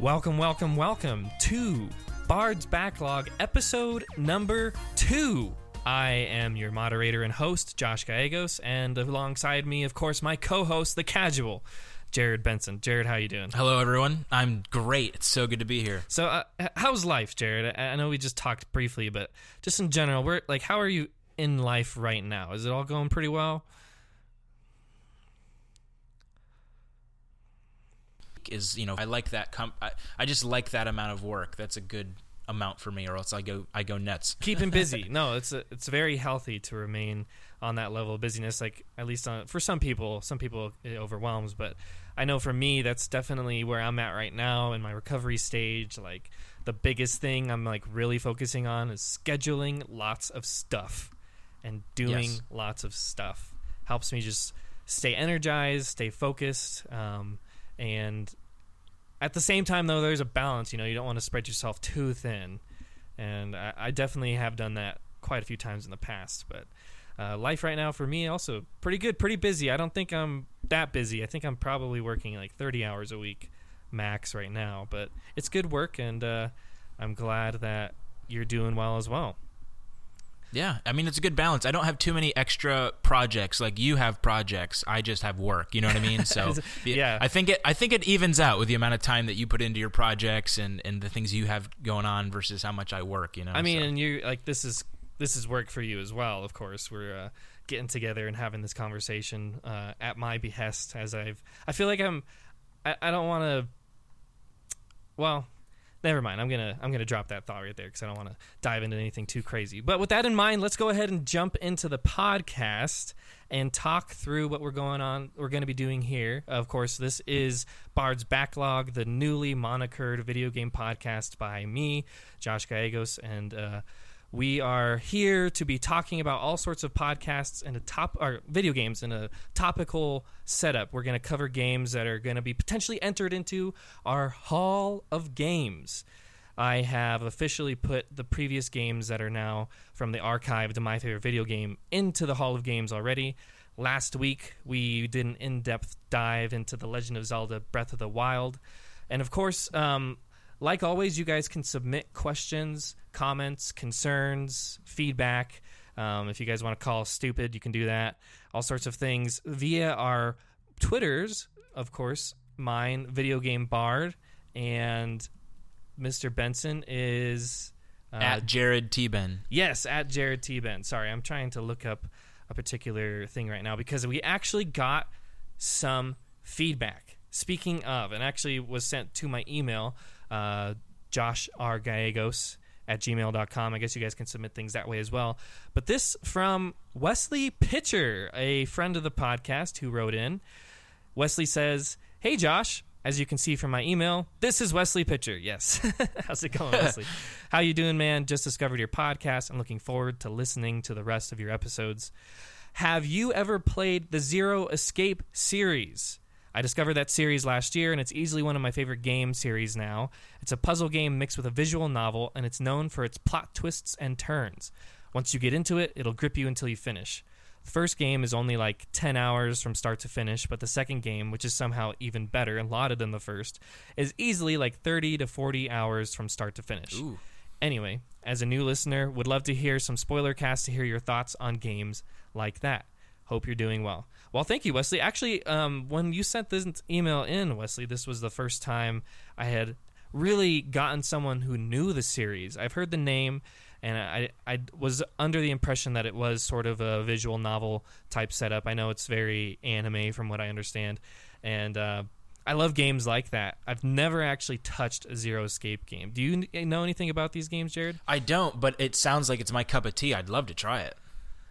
Welcome, welcome, welcome to Bard's Backlog, episode number two. I am your moderator and host, Josh Gallegos, and alongside me, of course, my co-host, the casual, Jared Benson. Jared, how you doing? Hello, everyone. I'm great. It's so good to be here. So, uh, how's life, Jared? I I know we just talked briefly, but just in general, we're like, how are you in life right now? Is it all going pretty well? Is you know I like that. Com- I, I just like that amount of work. That's a good amount for me, or else I go I go nuts. keeping busy. no, it's a, it's very healthy to remain on that level of busyness. Like at least on, for some people, some people it overwhelms, but I know for me that's definitely where I'm at right now in my recovery stage. Like the biggest thing I'm like really focusing on is scheduling lots of stuff and doing Yes. lots of stuff. Helps me just stay energized, stay focused, um, and at the same time though there's a balance you know you don't want to spread yourself too thin. And I, I definitely have done that quite a few times in the past but uh, life right now for me also pretty good pretty busy. I don't think i'm that busy. I think i'm probably working like 30 hours a week max right now but it's good work and uh, i'm glad that you're doing well as well Yeah, I mean it's a good balance. I don't have too many extra projects like you have projects. I just have work. You know what I mean? So Yeah. I think it I think it evens out with the amount of time that you put into your projects and and the things you have going on versus how much I work. You know. I mean, so. and you like this is this is work for you as well. Of course, we're uh, getting together and having this conversation uh, at my behest. As I've, I feel like I'm, I, I don't want to. Well, never mind. I'm gonna I'm gonna drop that thought right there because I don't want to dive into anything too crazy. But with that in mind, let's go ahead and jump into the podcast and talk through what we're going on. We're going to be doing here. Of course, this is Bard's Backlog, the newly monikered video game podcast by me, Josh Gallegos, and. Uh, we are here to be talking about all sorts of podcasts and a top or video games in a topical setup. We're going to cover games that are going to be potentially entered into our Hall of Games. I have officially put the previous games that are now from the archive to my favorite video game into the Hall of Games already. Last week, we did an in depth dive into The Legend of Zelda Breath of the Wild. And of course, um, like always, you guys can submit questions, comments, concerns, feedback. Um, if you guys want to call us stupid, you can do that. All sorts of things via our Twitters, of course. Mine, Video Game Bard, and Mr. Benson is uh, at Jared T Ben. Yes, at Jared T. Ben. Sorry, I'm trying to look up a particular thing right now because we actually got some feedback. Speaking of, and actually was sent to my email, uh, Josh R. Gallegos at gmail.com. I guess you guys can submit things that way as well. But this from Wesley Pitcher, a friend of the podcast who wrote in. Wesley says, Hey, Josh. As you can see from my email, this is Wesley Pitcher. Yes. How's it going, Wesley? How you doing, man? Just discovered your podcast. I'm looking forward to listening to the rest of your episodes. Have you ever played the Zero Escape series? I discovered that series last year, and it's easily one of my favorite game series now. It's a puzzle game mixed with a visual novel, and it's known for its plot twists and turns. Once you get into it, it'll grip you until you finish. The first game is only like 10 hours from start to finish, but the second game, which is somehow even better and lauded than the first, is easily like 30 to 40 hours from start to finish. Ooh. Anyway, as a new listener, would love to hear some spoiler cast to hear your thoughts on games like that. Hope you're doing well. Well, thank you, Wesley. Actually, um, when you sent this email in, Wesley, this was the first time I had really gotten someone who knew the series. I've heard the name, and I, I was under the impression that it was sort of a visual novel type setup. I know it's very anime from what I understand, and uh, I love games like that. I've never actually touched a Zero Escape game. Do you know anything about these games, Jared? I don't, but it sounds like it's my cup of tea. I'd love to try it.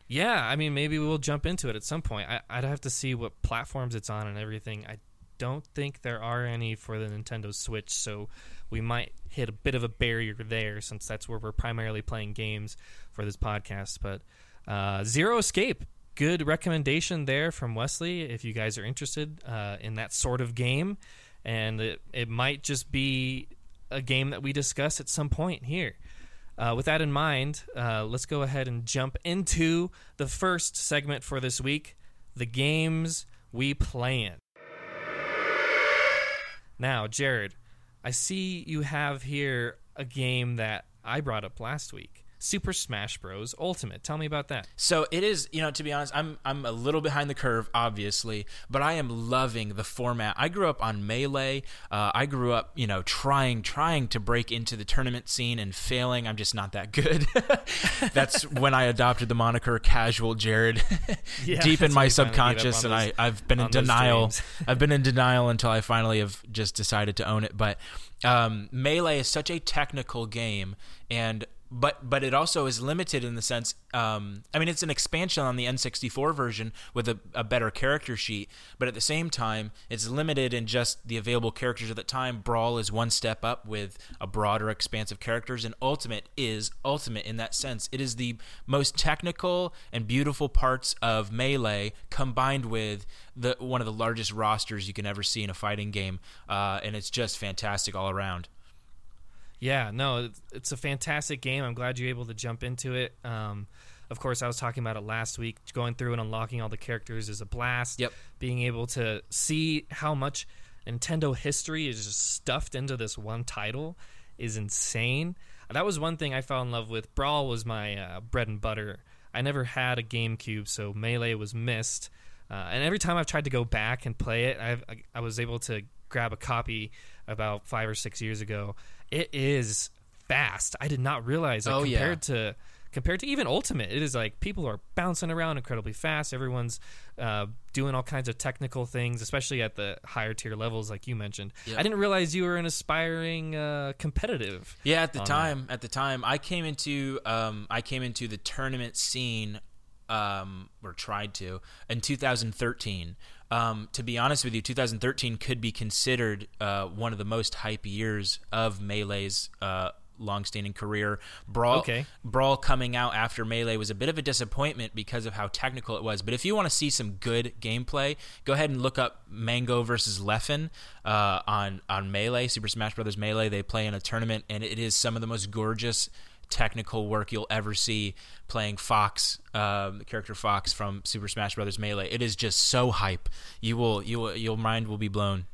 Yeah, I mean, maybe we'll jump into it at some point. I, I'd have to see what platforms it's on and everything. I don't think there are any for the Nintendo Switch, so we might hit a bit of a barrier there since that's where we're primarily playing games for this podcast. But uh, Zero Escape, good recommendation there from Wesley if you guys are interested uh, in that sort of game. And it, it might just be a game that we discuss at some point here. Uh, with that in mind, uh, let's go ahead and jump into the first segment for this week the games we plan. Now, Jared, I see you have here a game that I brought up last week. Super Smash Bros. Ultimate. Tell me about that. So it is, you know, to be honest, I'm I'm a little behind the curve, obviously, but I am loving the format. I grew up on Melee. Uh, I grew up, you know, trying trying to break into the tournament scene and failing. I'm just not that good. that's when I adopted the moniker Casual Jared, Yeah, deep in my when you finally gave up subconscious, and those- I I've been in denial. I've been in denial until I finally have just decided to own it. But um, Melee is such a technical game, and but but it also is limited in the sense. Um, I mean, it's an expansion on the N64 version with a, a better character sheet, but at the same time, it's limited in just the available characters at the time. Brawl is one step up with a broader expanse of characters, and Ultimate is Ultimate in that sense. It is the most technical and beautiful parts of Melee combined with the one of the largest rosters you can ever see in a fighting game, uh, and it's just fantastic all around. Yeah, no, it's, a fantastic game. I'm glad you're able to jump into it. Um, of course, I was talking about it last week. Going through and unlocking all the characters is a blast. Yep. Being able to see how much Nintendo history is just stuffed into this one title is insane. That was one thing I fell in love with. Brawl was my uh, bread and butter. I never had a GameCube, so Melee was missed. Uh, and every time I've tried to go back and play it, I've, I, I was able to grab a copy about five or six years ago. It is fast. I did not realize like, Oh, yeah. compared to compared to even Ultimate, it is like people are bouncing around incredibly fast. Everyone's uh, doing all kinds of technical things, especially at the higher tier levels, like you mentioned. Yep. I didn't realize you were an aspiring uh, competitive. Yeah, at the time, at the time, I came into um, I came into the tournament scene, um, or tried to, in 2013. Um, to be honest with you, 2013 could be considered uh, one of the most hype years of Melee's uh, long-standing career. Brawl, Okay. Brawl coming out after Melee was a bit of a disappointment because of how technical it was. But if you want to see some good gameplay, go ahead and look up Mango versus Leffen uh, on on Melee, Super Smash Brothers Melee. They play in a tournament, and it is some of the most gorgeous technical work you'll ever see playing Fox, um, the character Fox from Super Smash Brothers Melee. It is just so hype. You will you will your mind will be blown.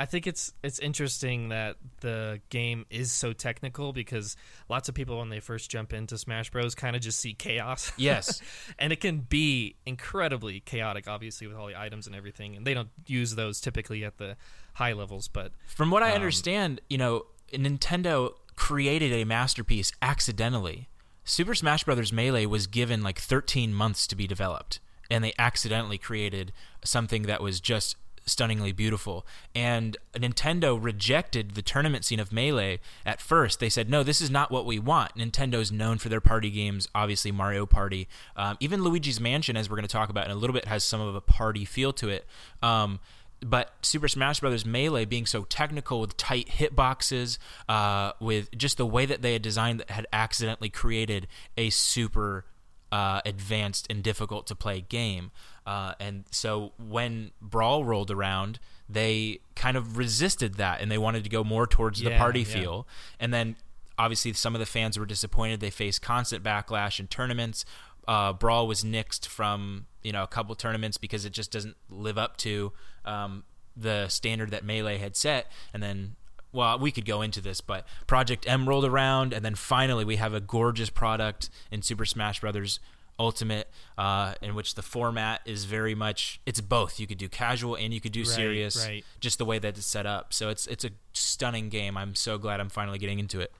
I think it's it's interesting that the game is so technical because lots of people when they first jump into Smash Bros kind of just see chaos. Yes. and it can be incredibly chaotic obviously with all the items and everything and they don't use those typically at the high levels but From what I Um, understand, you know, Nintendo created a masterpiece accidentally. Super Smash Bros. Melee was given like 13 months to be developed, and they accidentally created something that was just stunningly beautiful. And Nintendo rejected the tournament scene of Melee at first. They said, no, this is not what we want. Nintendo's known for their party games, obviously Mario Party. Um, even Luigi's Mansion, as we're going to talk about in a little bit, has some of a party feel to it. Um, but Super Smash Bros. Melee being so technical with tight hitboxes, uh, with just the way that they had designed that had accidentally created a super uh, advanced and difficult to play game. Uh, and so when Brawl rolled around, they kind of resisted that and they wanted to go more towards the party yeah. feel. And then obviously some of the fans were disappointed. They faced constant backlash in tournaments. Uh, Brawl was nixed from you know a couple tournaments because it just doesn't live up to um, the standard that Melee had set. And then, well, we could go into this, but Project M rolled around, and then finally we have a gorgeous product in Super Smash Brothers Ultimate, uh, in which the format is very much it's both. You could do casual and you could do Right, serious, right. just the way that it's set up. So it's it's a stunning game. I'm so glad I'm finally getting into it.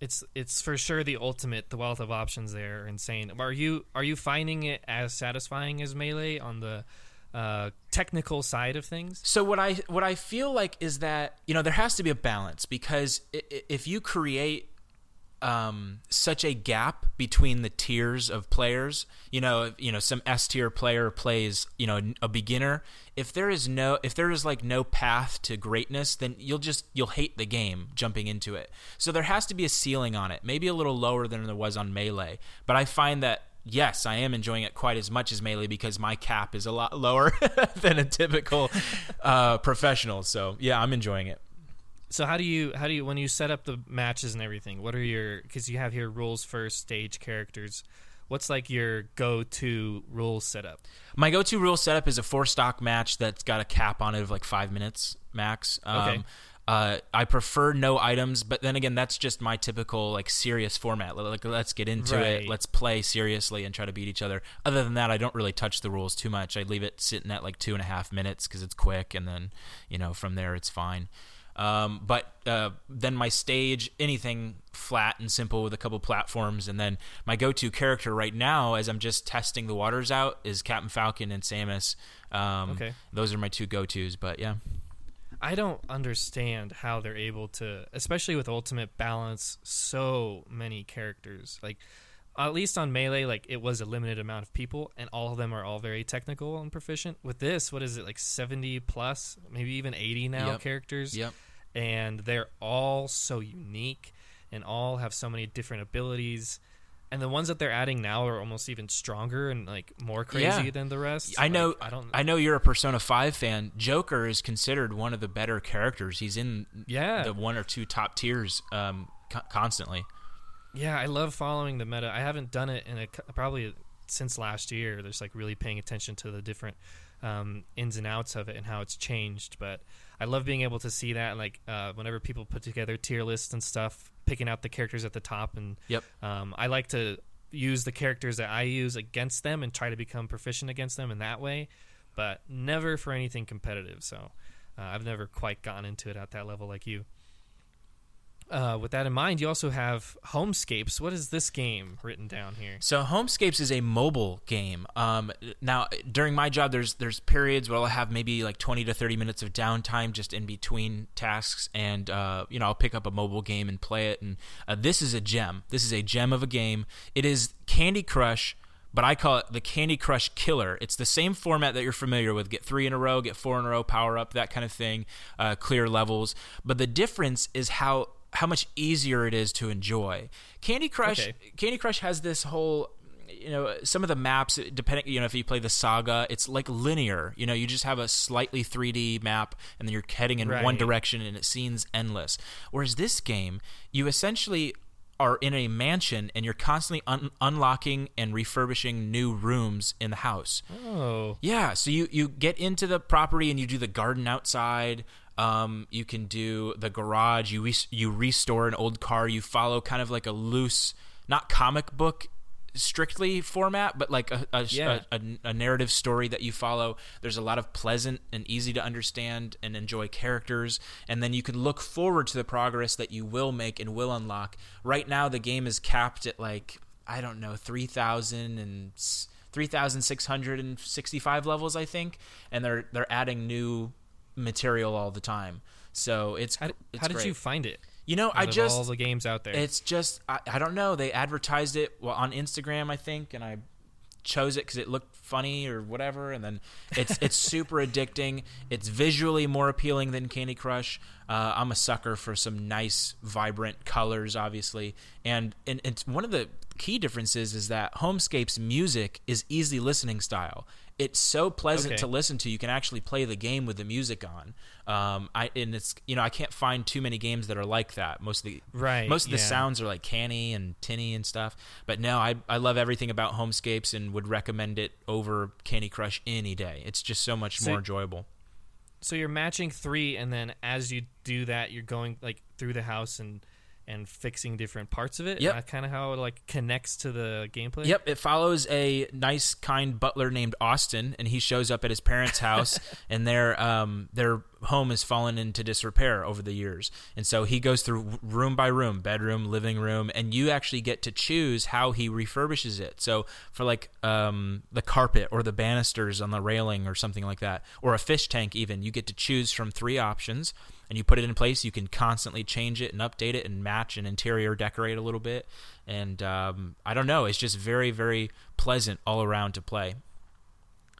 it's it's for sure the ultimate the wealth of options there are insane are you are you finding it as satisfying as melee on the uh, technical side of things So what I what I feel like is that you know there has to be a balance because if you create um, such a gap between the tiers of players, you know, you know, some S tier player plays, you know, a beginner. If there is no, if there is like no path to greatness, then you'll just you'll hate the game jumping into it. So there has to be a ceiling on it, maybe a little lower than there was on Melee. But I find that yes, I am enjoying it quite as much as Melee because my cap is a lot lower than a typical uh, professional. So yeah, I'm enjoying it. so how do you how do you when you set up the matches and everything what are your because you have here rules first stage characters what's like your go-to rules setup My go-to rule setup is a four stock match that's got a cap on it of like five minutes max. Um, Okay. Uh, I prefer no items, but then again, that's just my typical like serious format. Like, let's get into Right. it. Let's play seriously and try to beat each other. Other than that, I don't really touch the rules too much. I leave it sitting at like two and a half minutes because it's quick, and then you know from there it's fine. Um, but uh, then my stage, anything flat and simple with a couple platforms, and then my go-to character right now, as I'm just testing the waters out, is Captain Falcon and Samus. Um, Okay. those are my two go-tos. But yeah, I don't understand how they're able to, especially with Ultimate, balance so many characters. Like, at least on Melee, like it was a limited amount of people, and all of them are all very technical and proficient. With this, what is it like seventy plus, maybe even eighty now Yep. characters? yep. and they're all so unique and all have so many different abilities. And the ones that they're adding now are almost even stronger and like more crazy Yeah. than the rest. I know. Like, I don't. I know you're a Persona Five fan. Joker is considered one of the better characters. He's in Yeah. the one or two top tiers um, co- constantly. Yeah, I love following the meta. I haven't done it in a probably since last year. There's like really paying attention to the different um, ins and outs of it and how it's changed. But I love being able to see that. Like uh, whenever people put together tier lists and stuff, picking out the characters at the top, and Yep. um, I like to use the characters that I use against them and try to become proficient against them in that way. But never for anything competitive. So uh, I've never quite gotten into it at that level like you. Uh, with that in mind, you also have Homescapes. What is this game written down here? So Homescapes is a mobile game. Um, now, during my job, there's there's periods where I'll have maybe like 20 to 30 minutes of downtime just in between tasks, and uh, you know I'll pick up a mobile game and play it. And uh, this is a gem. This is a gem of a game. It is Candy Crush. But I call it the Candy Crush Killer. It's the same format that you're familiar with. Get three in a row, get four in a row, power up, that kind of thing, uh, clear levels. But the difference is how how much easier it is to enjoy. Candy Crush Okay. Candy Crush has this whole you know some of the maps depending you know if you play the saga it's like linear you know you just have a slightly 3d map and then you're heading in one direction and it seems endless whereas this game you essentially are in a mansion and you're constantly un- unlocking and refurbishing new rooms in the house Oh, yeah, so you you get into the property and you do the garden outside. Um, you can do the garage. You res- you restore an old car. You follow kind of like a loose, not comic book strictly format, but like a a, Yeah. a, a, a narrative story that you follow. There's a lot of pleasant and easy to understand and enjoy characters, and then you can look forward to the progress that you will make and will unlock. Right now, the game is capped at like I don't know three thousand and. s- 3665 levels I think and they're they're adding new material all the time. So it's how, it's how did great. you find it? You know, Out I just all the games out there. it's just I, I don't know. They advertised it well on Instagram, I think, and I chose it because it looked funny or whatever. And then it's it's super addicting. It's visually more appealing than Candy Crush. Uh, I'm a sucker for some nice, vibrant colors, obviously. And and it's one of the key differences is that Homescape's music is easy listening style. It's so pleasant Okay. to listen to. You can actually play the game with the music on. Um, I and it's you know I can't find too many games that are like that. Most of the Right, most of the yeah. sounds are like canny and tinny and stuff. But no, I I love everything about Homescapes and would recommend it over Candy Crush any day. It's just so much So- more enjoyable. so you're matching three, and then as you do that, you're going like through the house and and fixing different parts of it. Yeah, kind of how it like connects to the gameplay. Yep, it follows a nice, kind butler named Austin, and he shows up at his parents' house, and their um, their home has fallen into disrepair over the years, and so he goes through room by room, bedroom, living room, and you actually get to choose how he refurbishes it. So for like um, the carpet or the banisters on the railing or something like that, or a fish tank, even you get to choose from three options and you put it in place, you can constantly change it and update it and match and interior decorate a little bit. And um, I don't know, it's just very, very pleasant all around to play.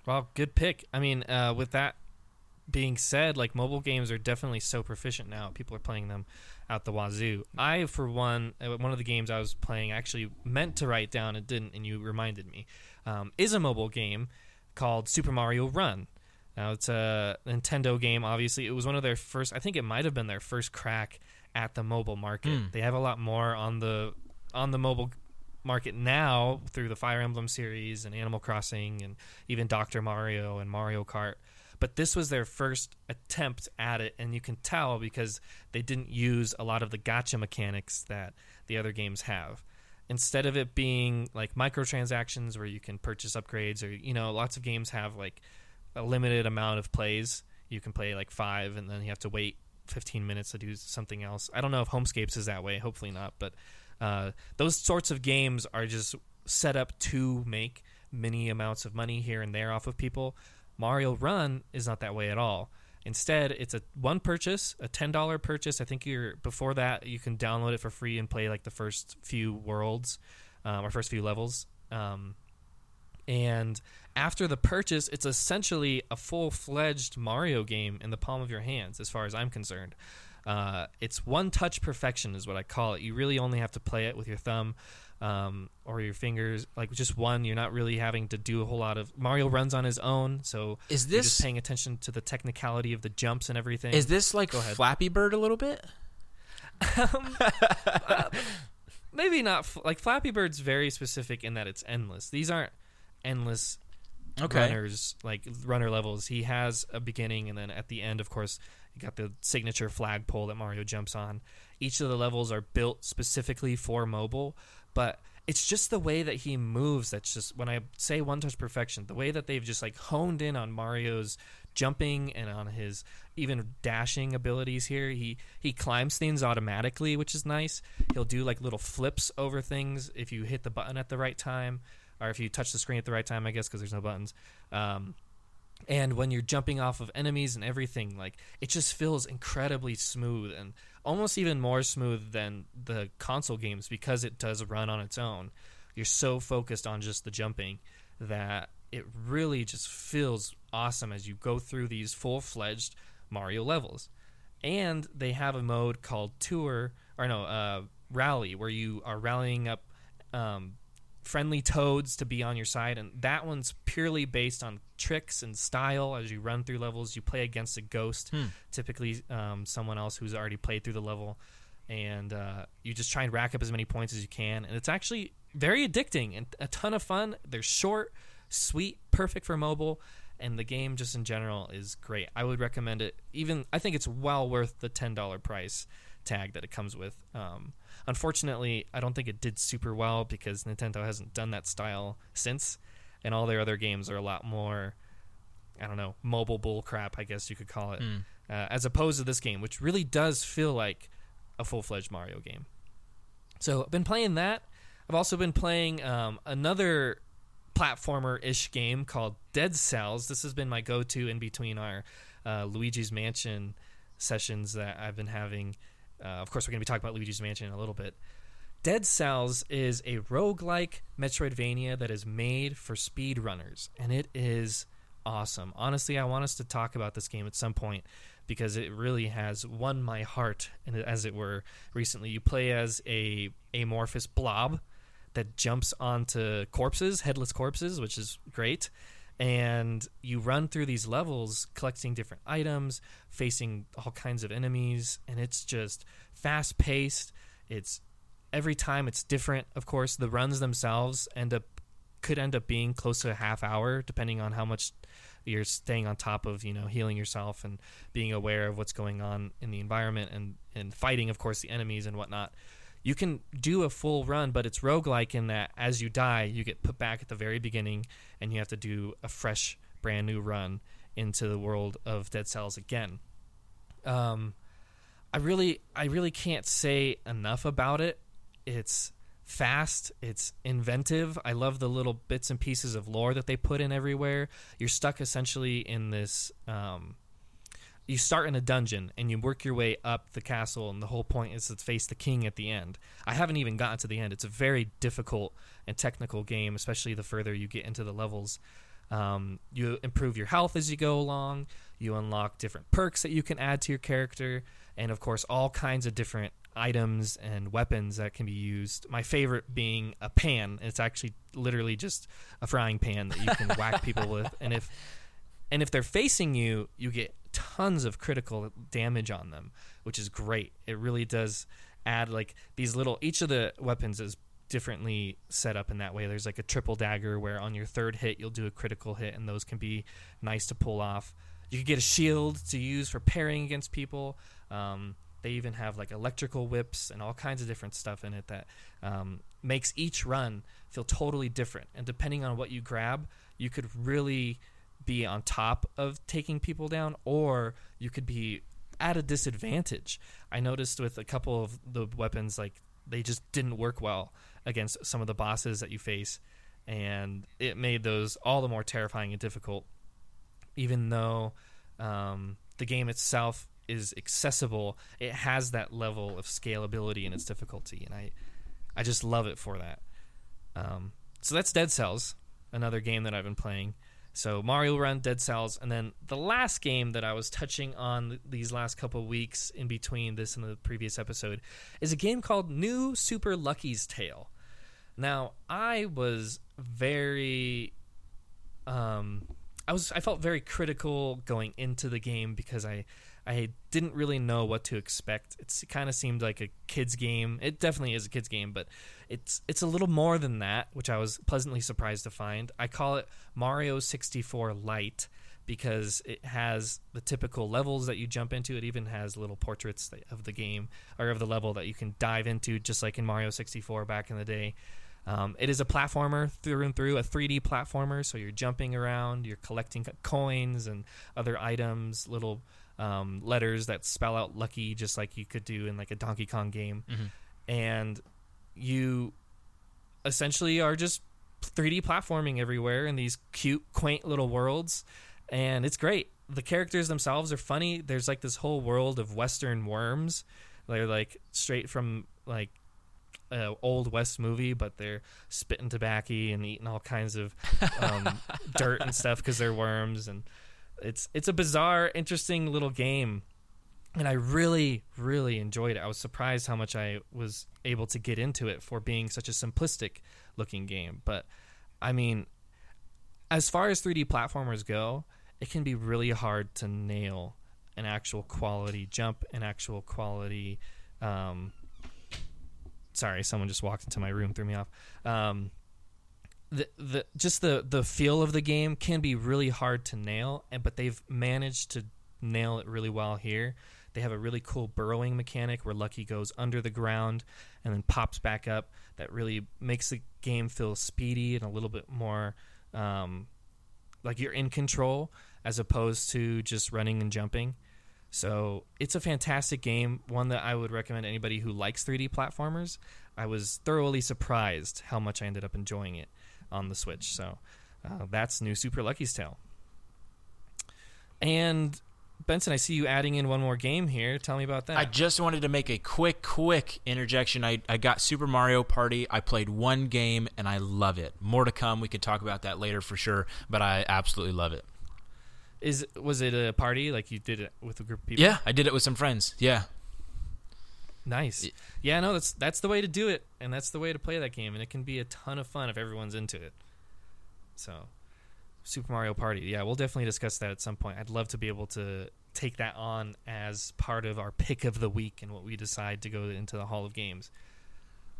Well, good pick. I mean, uh, with that being said, like mobile games are definitely so proficient now. People are playing them out the wazoo. I, for one, uh, one of the games I was playing actually meant to write down and didn't, and you reminded me, um, is a mobile game called Super Mario Run. Now it's a Nintendo game. Obviously, it was one of their first. I think it might have been their first crack at the mobile market. Mm. They have a lot more on the on the mobile market now through the Fire Emblem series and Animal Crossing and even Dr. Mario and Mario Kart. but this was their first attempt at it, and you can tell because they didn't use a lot of the gacha mechanics that the other games have. Instead of it being like microtransactions where you can purchase upgrades, or you know, lots of games have like a limited amount of plays. You can play like five, and then you have to wait 15 minutes to do something else. I don't know if Homescapes is that way. Hopefully not, but uh, those sorts of games are just set up to make many amounts of money here and there off of people. Mario Run is not that way at all. Instead, it's a one purchase, a ten dollar purchase. I think you're before that you can download it for free and play like the first few worlds um, or first few levels. Um, and after the purchase, it's essentially a full fledged Mario game in the palm of your hands, as far as I'm concerned. Uh, it's one touch perfection, is what I call it. You really only have to play it with your thumb um, or your fingers, like just one. You're not really having to do a whole lot of. Mario runs on his own, so Is you're this just paying attention to the technicality of the jumps and everything. is this like. Flappy Bird a little bit? maybe not like Flappy Bird's very specific in that it's endless. These aren't endless Okay. runners like runner levels. He has a beginning and then at the end, of course, you got the signature flagpole that Mario jumps on. Each of the levels are built specifically for mobile, but it's just the way that he moves that's just when I say one touch perfection, the way that they've just like honed in on Mario's jumping and on his even dashing abilities here. He he climbs things automatically, which is nice. He'll do like little flips over things if you hit the button at the right time or if you touch the screen at the right time, I guess because there's no buttons. Um, and when you're jumping off of enemies and everything, like it just feels incredibly smooth and almost even more smooth than the console games because it does run on its own. You're so focused on just the jumping that it really just feels awesome as you go through these full fledged Mario levels. And they have a mode called Tour, or no, uh, Rally, where you are rallying up um, friendly toads to be on your side. And that one's purely based on tricks and style as you run through levels. You play against a ghost, typically um, someone else who's already played through the level. And uh, you just try and rack up as many points as you can. And it's actually very addicting and a ton of fun. They're short, sweet, perfect for mobile, and the game just in general is great. I would recommend it. Even I think it's well worth the ten dollar price tag that it comes with. Um, unfortunately, I don't think it did super well because Nintendo hasn't done that style since, and all their other games are a lot more. I don't know, mobile bull crap, I guess you could call it, uh, as opposed to this game, which really does feel like a full fledged Mario game. So I've been playing that. I've also been playing um, another platformer ish game called Dead Cells. This has been my go to in between our uh, Luigi's Mansion sessions that I've been having. Uh, of course, we're going to be talking about Luigi's Mansion in a little bit. Dead Cells is a roguelike Metroidvania that is made for speedrunners, and it is awesome. Honestly, I want us to talk about this game at some point because it really has won my heart, as it were, recently. You play as a amorphous blob that jumps onto corpses, headless corpses, which is great. And you run through these levels collecting different items, facing all kinds of enemies, and it's just fast paced. It's every time it's different. Of course, the runs themselves end up could end up being close to a half hour, depending on how much you're staying on top of, you know, healing yourself and being aware of what's going on in the environment and, and fighting, of course, the enemies and whatnot. You can do a full run, but it's roguelike in that as you die, you get put back at the very beginning and you have to do a fresh, brand new run into the world of Dead Cells again. Um, I really, I really can't say enough about it. It's fast. It's inventive. I love the little bits and pieces of lore that they put in everywhere. You're stuck essentially in this. Um, you start in a dungeon and you work your way up the castle, and the whole point is to face the king at the end. I haven't even gotten to the end. It's a very difficult and technical game, especially the further you get into the levels. Um, you improve your health as you go along. You unlock different perks that you can add to your character, and of course, all kinds of different items and weapons that can be used. My favorite being a pan. It's actually literally just a frying pan that you can whack people with, and if and if they're facing you, you get tons of critical damage on them, which is great. It really does add like these little. Each of the weapons is differently set up in that way. There's like a triple dagger where on your third hit you'll do a critical hit, and those can be nice to pull off. you could get a shield to use for parrying against people. Um, they even have like electrical whips and all kinds of different stuff in it that um, makes each run feel totally different. And depending on what you grab, you could really be on top of taking people down, or you could be at a disadvantage. I noticed with a couple of the weapons, like they just didn't work well against some of the bosses that you face, and it made those all the more terrifying and difficult. Even though um, the game itself is accessible, it has that level of scalability in its difficulty, and I, I just love it for that. Um, so that's Dead Cells, another game that I've been playing. So Mario Run, Dead Cells, and then the last game that I was touching on these last couple weeks in between this and the previous episode is a game called New Super Lucky's Tale. Now I was very, um, I was I felt very critical going into the game because I I didn't really know what to expect. It's, it kind of seemed like a kids game. It definitely is a kids game, but it's it's a little more than that, which I was pleasantly surprised to find. I call it Mario 64 Light because it has the typical levels that you jump into. It even has little portraits of the game or of the level that you can dive into, just like in Mario 64 back in the day. Um, it is a platformer through and through, a 3D platformer. So you're jumping around, you're collecting coins and other items, little um, letters that spell out lucky, just like you could do in like a Donkey Kong game. Mm-hmm. And you essentially are just 3D platforming everywhere in these cute, quaint little worlds. And it's great. The characters themselves are funny. There's like this whole world of Western worms. They're like straight from like a old west movie, but they're spitting tobacco and eating all kinds of um, dirt and stuff because they're worms. And it's it's a bizarre, interesting little game, and I really really enjoyed it. I was surprised how much I was able to get into it for being such a simplistic looking game. But I mean, as far as 3D platformers go, it can be really hard to nail an actual quality jump, an actual quality. Um, sorry, someone just walked into my room, threw me off. Um, the the just the the feel of the game can be really hard to nail, and but they've managed to nail it really well here. They have a really cool burrowing mechanic where Lucky goes under the ground and then pops back up. That really makes the game feel speedy and a little bit more um, like you're in control as opposed to just running and jumping. So it's a fantastic game, one that I would recommend anybody who likes 3D platformers. I was thoroughly surprised how much I ended up enjoying it on the Switch. So uh, that's new Super Lucky's Tale. And Benson, I see you adding in one more game here. Tell me about that. I just wanted to make a quick, quick interjection. I, I got Super Mario Party. I played one game and I love it. More to come. We could talk about that later for sure, but I absolutely love it. Is was it a party like you did it with a group of people? Yeah, I did it with some friends. Yeah. Nice. Yeah, no, that's that's the way to do it, and that's the way to play that game, and it can be a ton of fun if everyone's into it. So, Super Mario Party. Yeah, we'll definitely discuss that at some point. I'd love to be able to take that on as part of our pick of the week and what we decide to go into the Hall of Games.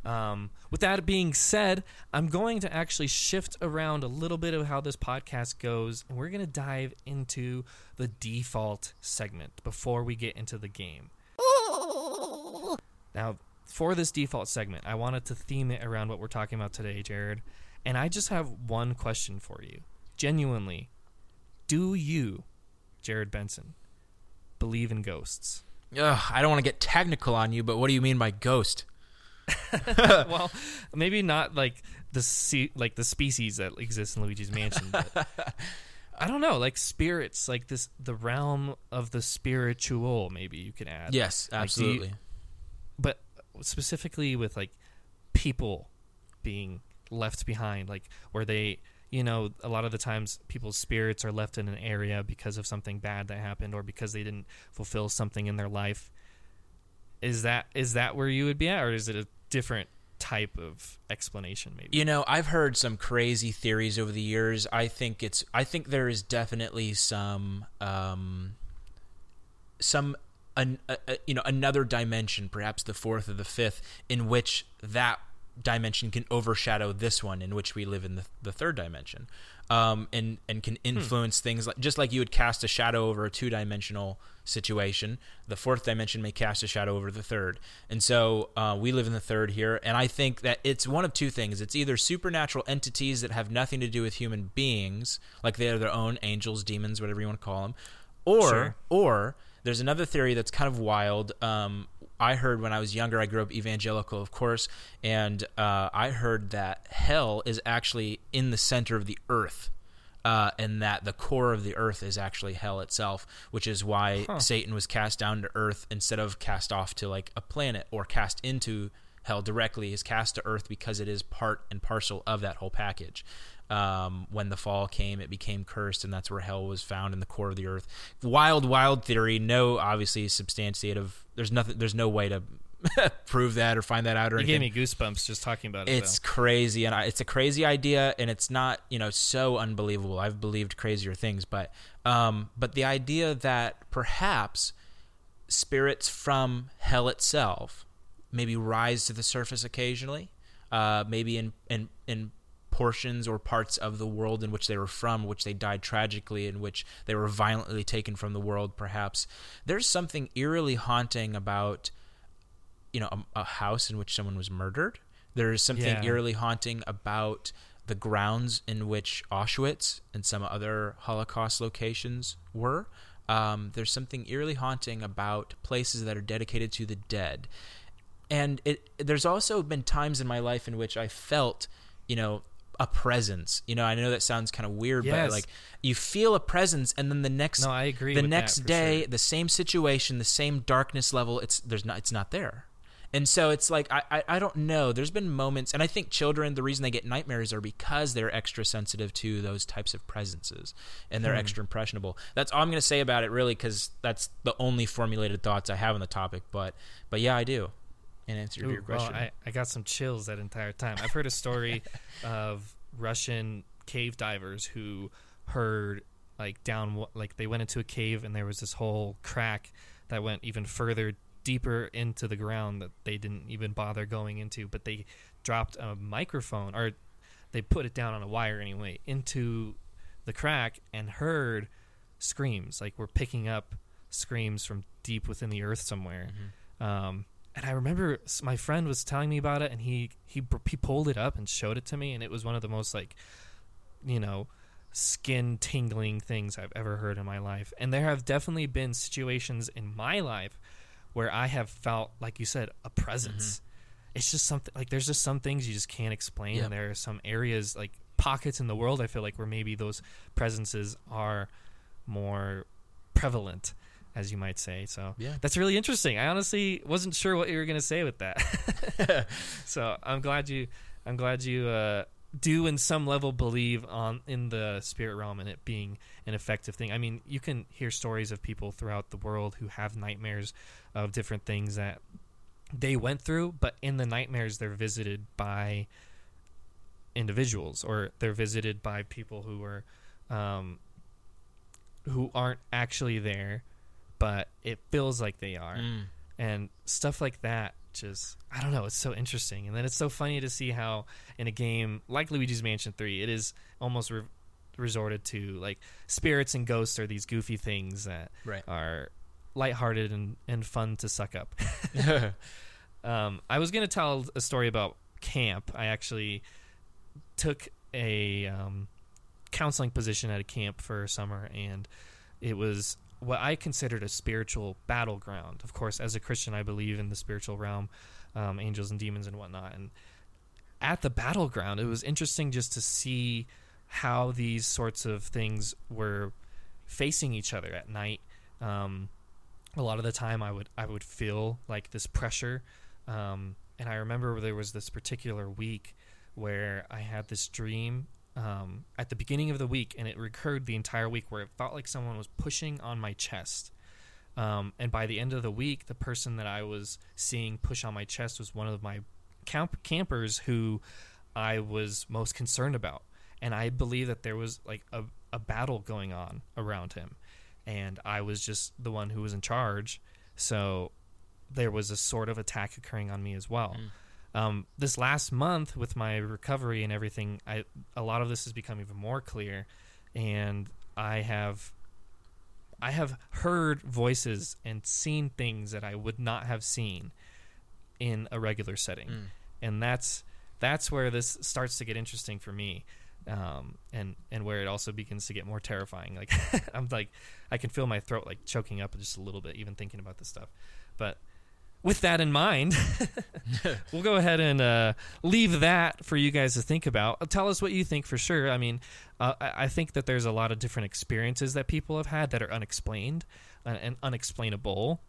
Um, with that being said, I'm going to actually shift around a little bit of how this podcast goes, and we're going to dive into the default segment before we get into the game. Now, for this default segment, I wanted to theme it around what we're talking about today, Jared. And I just have one question for you. Genuinely, do you, Jared Benson, believe in ghosts? Ugh, I don't want to get technical on you, but what do you mean by ghost? well, maybe not like the se- like the species that exists in Luigi's Mansion, but I don't know, like spirits, like this the realm of the spiritual. Maybe you can add. Yes, Like, do you- absolutely. but specifically with like people being left behind like where they you know a lot of the times people's spirits are left in an area because of something bad that happened or because they didn't fulfill something in their life is that is that where you would be at or is it a different type of explanation maybe You know, I've heard some crazy theories over the years. I think it's I think there is definitely some um some an, you know another dimension, perhaps the fourth or the fifth, in which that dimension can overshadow this one in which we live in the, the third dimension um, and and can influence hmm. things like just like you would cast a shadow over a two dimensional situation the fourth dimension may cast a shadow over the third and so uh, we live in the third here and i think that it's one of two things it's either supernatural entities that have nothing to do with human beings like they are their own angels demons whatever you want to call them or sure. or there's another theory that's kind of wild um, I heard when I was younger, I grew up evangelical, of course, and uh, I heard that hell is actually in the center of the earth. Uh, and that the core of the earth is actually hell itself, which is why huh. Satan was cast down to earth instead of cast off to like a planet or cast into hell directly. Is cast to earth because it is part and parcel of that whole package um, when the fall came, it became cursed, and that's where hell was found in the core of the earth. Wild, wild theory. No, obviously substantiative. There's nothing. There's no way to prove that or find that out or you anything. gave me goosebumps just talking about it. It's though. crazy, and I, it's a crazy idea, and it's not you know so unbelievable. I've believed crazier things, but um, but the idea that perhaps spirits from hell itself maybe rise to the surface occasionally, uh, maybe in in in portions or parts of the world in which they were from, which they died tragically, in which they were violently taken from the world, perhaps. There's something eerily haunting about, you know, a, a house in which someone was murdered. There is something yeah. eerily haunting about the grounds in which Auschwitz and some other Holocaust locations were. Um, there's something eerily haunting about places that are dedicated to the dead. And it, there's also been times in my life in which I felt, you know, a presence. You know, I know that sounds kind of weird, yes. but like you feel a presence, and then the next, no, I agree. The next day, sure. the same situation, the same darkness level, it's there's not, it's not there. And so it's like I, I, I don't know. There's been moments, and I think children the reason they get nightmares are because they're extra sensitive to those types of presences, and they're hmm. extra impressionable. That's all I'm going to say about it, really, because that's the only formulated thoughts I have on the topic. But but yeah, I do in answer Ooh, to your question. Well, I, I got some chills that entire time. I've heard a story of Russian cave divers who heard like down like they went into a cave and there was this whole crack that went even further deeper into the ground that they didn't even bother going into but they dropped a microphone or they put it down on a wire anyway into the crack and heard screams like we're picking up screams from deep within the earth somewhere mm-hmm. um, and I remember my friend was telling me about it, and he he he pulled it up and showed it to me, and it was one of the most like, you know, skin tingling things I've ever heard in my life. And there have definitely been situations in my life where I have felt, like you said, a presence. Mm-hmm. It's just something like there's just some things you just can't explain, yep. and there are some areas like pockets in the world I feel like where maybe those presences are more prevalent as you might say. So yeah. that's really interesting. I honestly wasn't sure what you were going to say with that. so I'm glad you, I'm glad you uh, do in some level believe on in the spirit realm and it being an effective thing. I mean, you can hear stories of people throughout the world who have nightmares of different things that they went through, but in the nightmares they're visited by individuals or they're visited by people who are um, who aren't actually there but it feels like they are. Mm. And stuff like that just I don't know, it's so interesting. And then it's so funny to see how in a game like Luigi's Mansion 3, it is almost re- resorted to like spirits and ghosts are these goofy things that right. are lighthearted and, and fun to suck up. um, I was going to tell a story about camp. I actually took a um, counseling position at a camp for summer, and it was what I considered a spiritual battleground. Of course, as a Christian, I believe in the spiritual realm, um, angels and demons and whatnot. And at the battleground, it was interesting just to see how these sorts of things were facing each other at night. Um, a lot of the time, I would I would feel like this pressure, um, and I remember there was this particular week where I had this dream um, at the beginning of the week, and it recurred the entire week where it felt like someone was pushing on my chest. Um, and by the end of the week, the person that I was seeing push on my chest was one of my camp- campers who I was most concerned about. And I believe that there was like a, a battle going on around him. And I was just the one who was in charge. So there was a sort of attack occurring on me as well. Um, this last month with my recovery and everything, I a lot of this has become even more clear, and I have I have heard voices and seen things that I would not have seen in a regular setting, Mm. and that's that's where this starts to get interesting for me, um, and and where it also begins to get more terrifying. Like I'm like I can feel my throat like choking up just a little bit even thinking about this stuff, but with that in mind, we'll go ahead and uh, leave that for you guys to think about. Tell us what you think for sure. I mean, uh, I I think that there's a lot of different experiences that people have had that are unexplained uh, and unexplainable.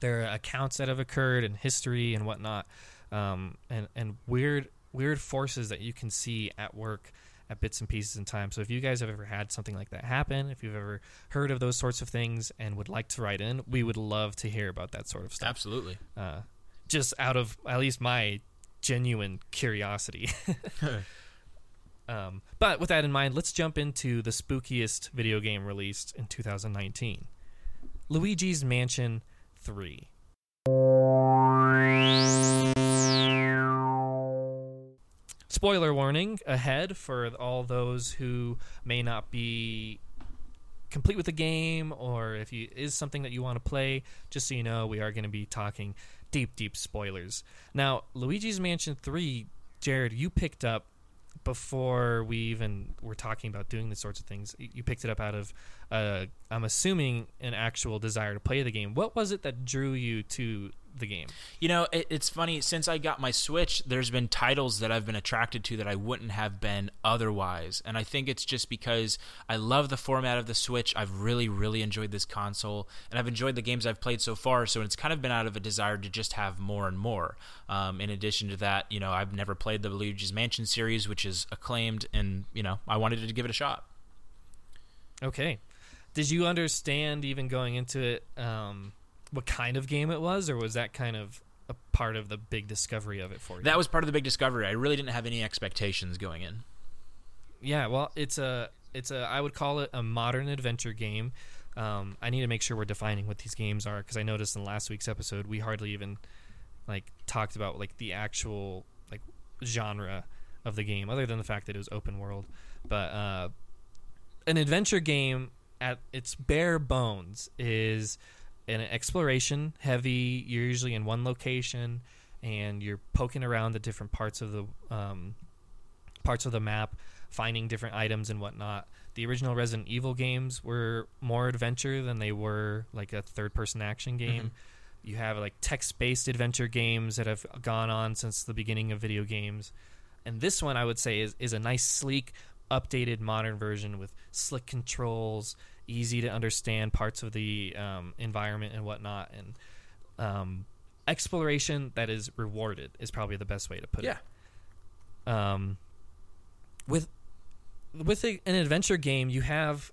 There are accounts that have occurred in history and whatnot, um, and and weird weird forces that you can see at work at bits and pieces in time. So if you guys have ever had something like that happen, if you've ever heard of those sorts of things and would like to write in, we would love to hear about that sort of stuff Absolutely. uh, just out of at least my genuine curiosity. um, but with that in mind, let's jump into the spookiest video game released in 2019 Luigi's Mansion 3. Spoiler warning ahead for all those who may not be complete with the game or if you is something that you want to play just so you know we are going to be talking deep deep spoilers. Now luigi's mansion 3 jared you picked up before we even were talking about doing these sorts of things. You picked it up out of uh, i'm assuming an actual desire to play the game. What was it that drew you to the game You know, it, it's funny. Since I got my Switch, there's been titles that I've been attracted to that I wouldn't have been otherwise. And I think it's just because I love the format of the Switch. I've really, really enjoyed this console, and I've enjoyed the games I've played so far. So it's kind of been out of a desire to just have more and more. Um, in addition to that, you know, I've never played the Luigi's Mansion series, which is acclaimed, and you know, I wanted to give it a shot. Okay. Did you understand even going into it um, what kind of game it was, or was that kind of a part of the big discovery of it for you? That was part of the big discovery. I really didn't have any expectations going in. yeah. Well, it's a it's a I would call it a modern adventure game. Um, I need to make sure we're defining what these games are because I noticed in last week's episode we hardly even like talked about like the actual like genre of the game, other than the fact that it was open world. But uh, an adventure game at its bare bones is an exploration heavy. You're usually in one location and you're poking around the different parts of the um, parts of the map, finding different items and whatnot. The original Resident Evil games were more adventure than they were like a third-person action game. You have like text-based adventure games that have gone on since the beginning of video games, and this one I would say is is a nice, sleek, updated, modern version with slick controls, easy to understand parts of the um, environment and whatnot, and um, exploration that is rewarded is probably the best way to put it um, with with a, an adventure game, you have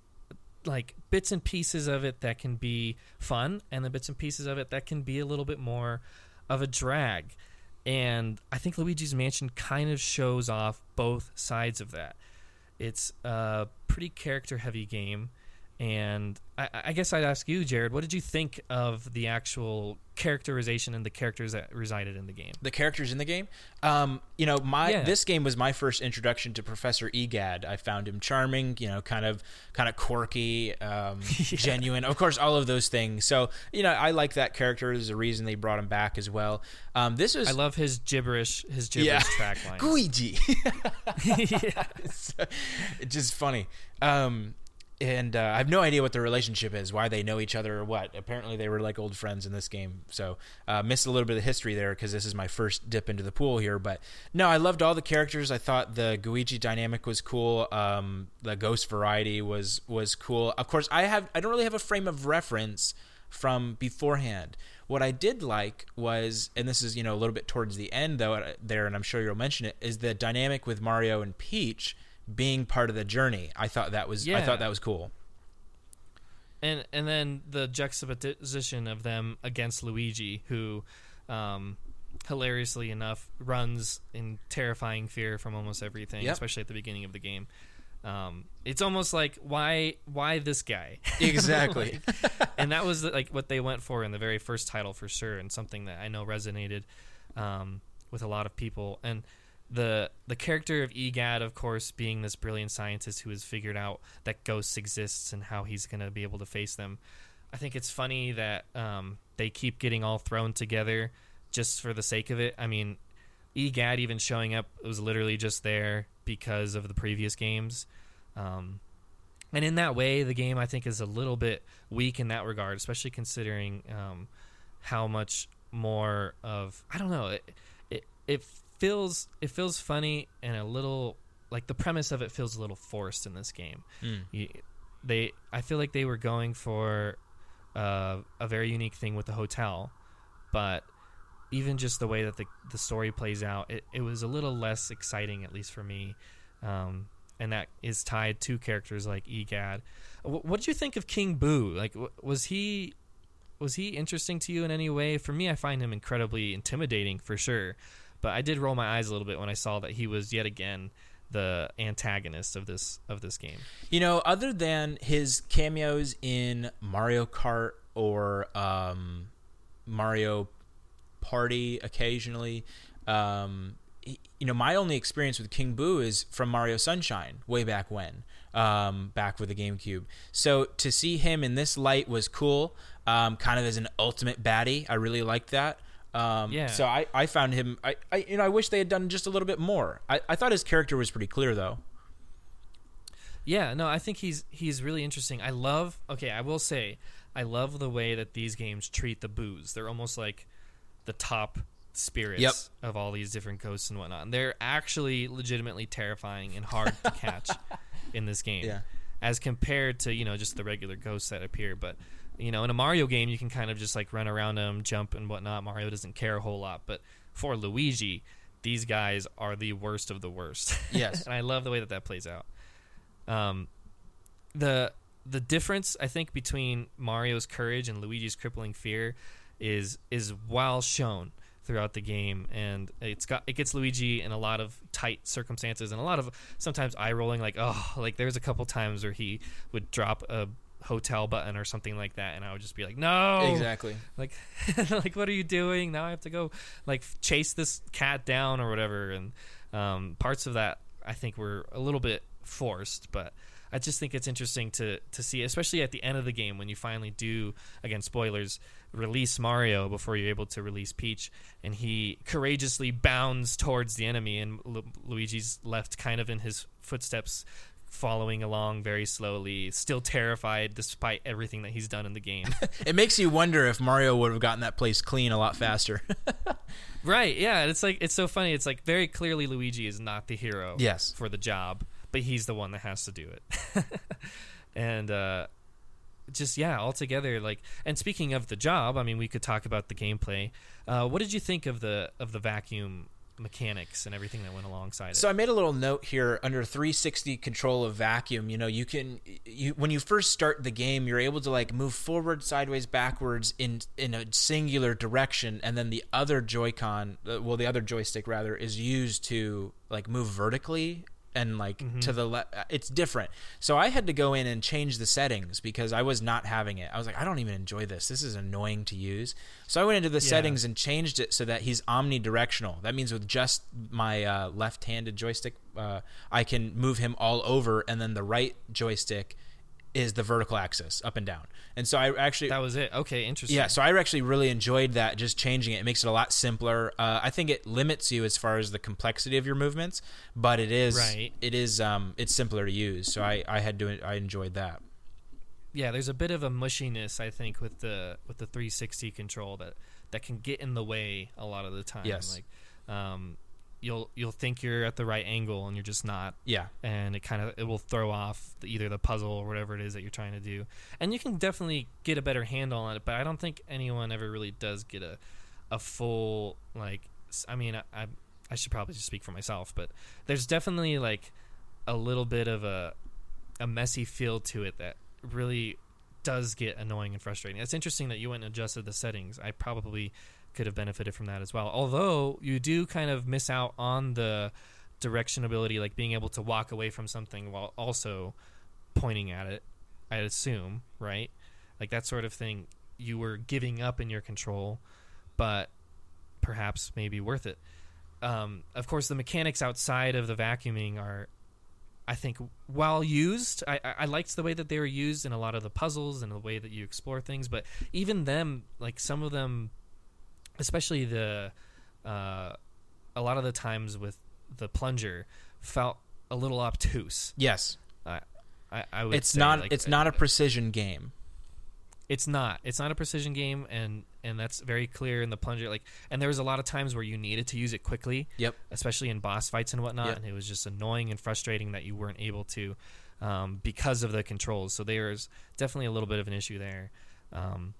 like bits and pieces of it that can be fun, and the bits and pieces of it that can be a little bit more of a drag. And I think Luigi's Mansion kind of shows off both sides of that. It's a pretty character heavy game, and I, I guess I'd ask you, Jared, what did you think of the actual characterization and the characters that resided in the game? the characters in the game. Um, you know, my Yeah. this game was my first introduction to Professor Egad. I found him charming, you know, kind of kind of quirky, um, genuine. Of course, all of those things. So, you know, I like that character. There's a reason they brought him back as well. Um, this was I love his gibberish, his gibberish Yeah. track lines. Luigi. yeah. it's, it's just funny. Um, and uh, I have no idea what their relationship is, why they know each other or what. Apparently, they were like old friends in this game. So, uh, missed a little bit of history there because this is my first dip into the pool here. But no, I loved all the characters. I thought the Gooigi dynamic was cool. Um, the ghost variety was was cool. Of course, I have I don't really have a frame of reference from beforehand. What I did like was, and this is you know a little bit towards the end though uh, there, and I'm sure you'll mention it, is the dynamic with Mario and Peach being part of the journey. I thought that was I thought that was cool. and and then the juxtaposition of them against Luigi, who, um, hilariously enough, runs in terrifying fear from almost everything, Yep. especially at the beginning of the game. Um, it's almost like why why this guy Exactly. Like, and that was like what they went for in the very first title for sure, and something that I know resonated. Um, with a lot of people, and the the character of Egad, of course, being this brilliant scientist who has figured out that ghosts exists and how he's going to be able to face them. I think it's funny that um, they keep getting all thrown together just for the sake of it. I mean, Egad even showing up was literally just there because of the previous games. Um, and in that way, the game I think is a little bit weak in that regard, especially considering um, how much more of I don't know it, it it feels it feels funny and a little like the premise of it feels a little forced in this game. Mm. You, they I feel like they were going for uh, a very unique thing with the hotel, but even just the way that the the story plays out, it, it was a little less exciting, at least for me. Um, and that is tied to characters like Egad. What, what did you think of King Boo? Like, w- was he was he interesting to you in any way? For me, I find him incredibly intimidating for sure. But I did roll my eyes a little bit when I saw that he was yet again the antagonist of this of this game. You know, other than his cameos in Mario Kart or um, Mario Party occasionally, um, he- you know, my only experience with King Boo is from Mario Sunshine way back when, um, back with the GameCube. So to see him in this light was cool, um, kind of as an ultimate baddie. I really liked that. Um, Yeah. So I, I found him. I, I you know I wish they had done just a little bit more. I, I thought his character was pretty clear though. Yeah, no, I think he's he's really interesting. I love. Okay, I will say, I love the way that these games treat the boos. They're almost like the top spirits Yep. of all these different ghosts and whatnot. And they're actually legitimately terrifying and hard to catch in this game, Yeah. as compared to you know just the regular ghosts that appear. But you know, in a Mario game, you can kind of just like run around them, jump and whatnot. Mario doesn't care a whole lot, but for Luigi, these guys are the worst of the worst. Yes. and I love the way that that plays out. Um, the the difference I think between Mario's courage and Luigi's crippling fear is is well shown throughout the game, and it's got it gets Luigi in a lot of tight circumstances and a lot of sometimes eye rolling. Like oh, like there's a couple times where he would drop a hotel button or something like that, and I would just be like, no, Exactly. like like what are you doing now i have to go like chase this cat down or whatever and um, parts of that i think were a little bit forced but i just think it's interesting to to see especially at the end of the game when you finally do again spoilers release mario before you're able to release peach and he courageously bounds towards the enemy and Lu- luigi's left kind of in his footsteps following along very slowly still terrified despite everything that he's done in the game It makes you wonder if Mario would have gotten that place clean a lot faster. Right, yeah, it's like it's so funny. It's like very clearly Luigi is not the hero Yes. for the job, but he's the one that has to do it. and uh just yeah, altogether like and speaking of the job, I mean we could talk about the gameplay. Uh what did you think of the of the vacuum mechanics and everything that went alongside it? So I made a little note here under 360 control of vacuum. You know, you can you when you first start the game, you're able to like move forward, sideways, backwards in in a singular direction, and then the other Joy-Con, uh, well, the other joystick rather, is used to like move vertically and like to the left. It's different. So I had to go in and change the settings because I was not having it. I was like, I don't even enjoy this. This is annoying to use. So I went into the Yeah. settings and changed it so that he's omnidirectional. That means with just my uh, left-handed joystick, uh, I can move him all over, and then the right joystick is the vertical axis, up and down. And so I actually that was it. Okay, interesting. yeah, so I actually really enjoyed that. Just changing it, it makes it a lot simpler. Uh, I think it limits you as far as the complexity of your movements, but it is Right. it is um, it's simpler to use. So I, I had to I enjoyed that. yeah, there's a bit of a mushiness I think with the with the 360 control that that can get in the way a lot of the time. Yes. Like, um, you'll you'll think you're at the right angle and you're just not, Yeah, and it kind of it will throw off the, either the puzzle or whatever it is that you're trying to do. And you can definitely get a better handle on it, but I don't think anyone ever really does get a a full like. I mean, I I, I should probably just speak for myself, but there's definitely like a little bit of a a messy feel to it that really does get annoying and frustrating. It's interesting that you went and adjusted the settings. I probably could have benefited from that as well. Although you do kind of miss out on the direction ability, like being able to walk away from something while also pointing at it. I assume, right? Like that sort of thing. You were giving up in your control, but perhaps maybe worth it. um, of course, the mechanics outside of the vacuuming are, I think, well used. I, I, I liked the way that they were used in a lot of the puzzles and the way that you explore things. But even them, like some of them, especially the, uh, a lot of the times with the plunger, felt a little obtuse. Yes, I, I, I would. it's say, not. like, it's uh, not a precision game. it's not it's not a precision game and and that's very clear in the plunger like and there was a lot of times where you needed to use it quickly Yep. especially in boss fights and whatnot Yep. and it was just annoying and frustrating that you weren't able to um, because of the controls so there's definitely a little bit of an issue there um,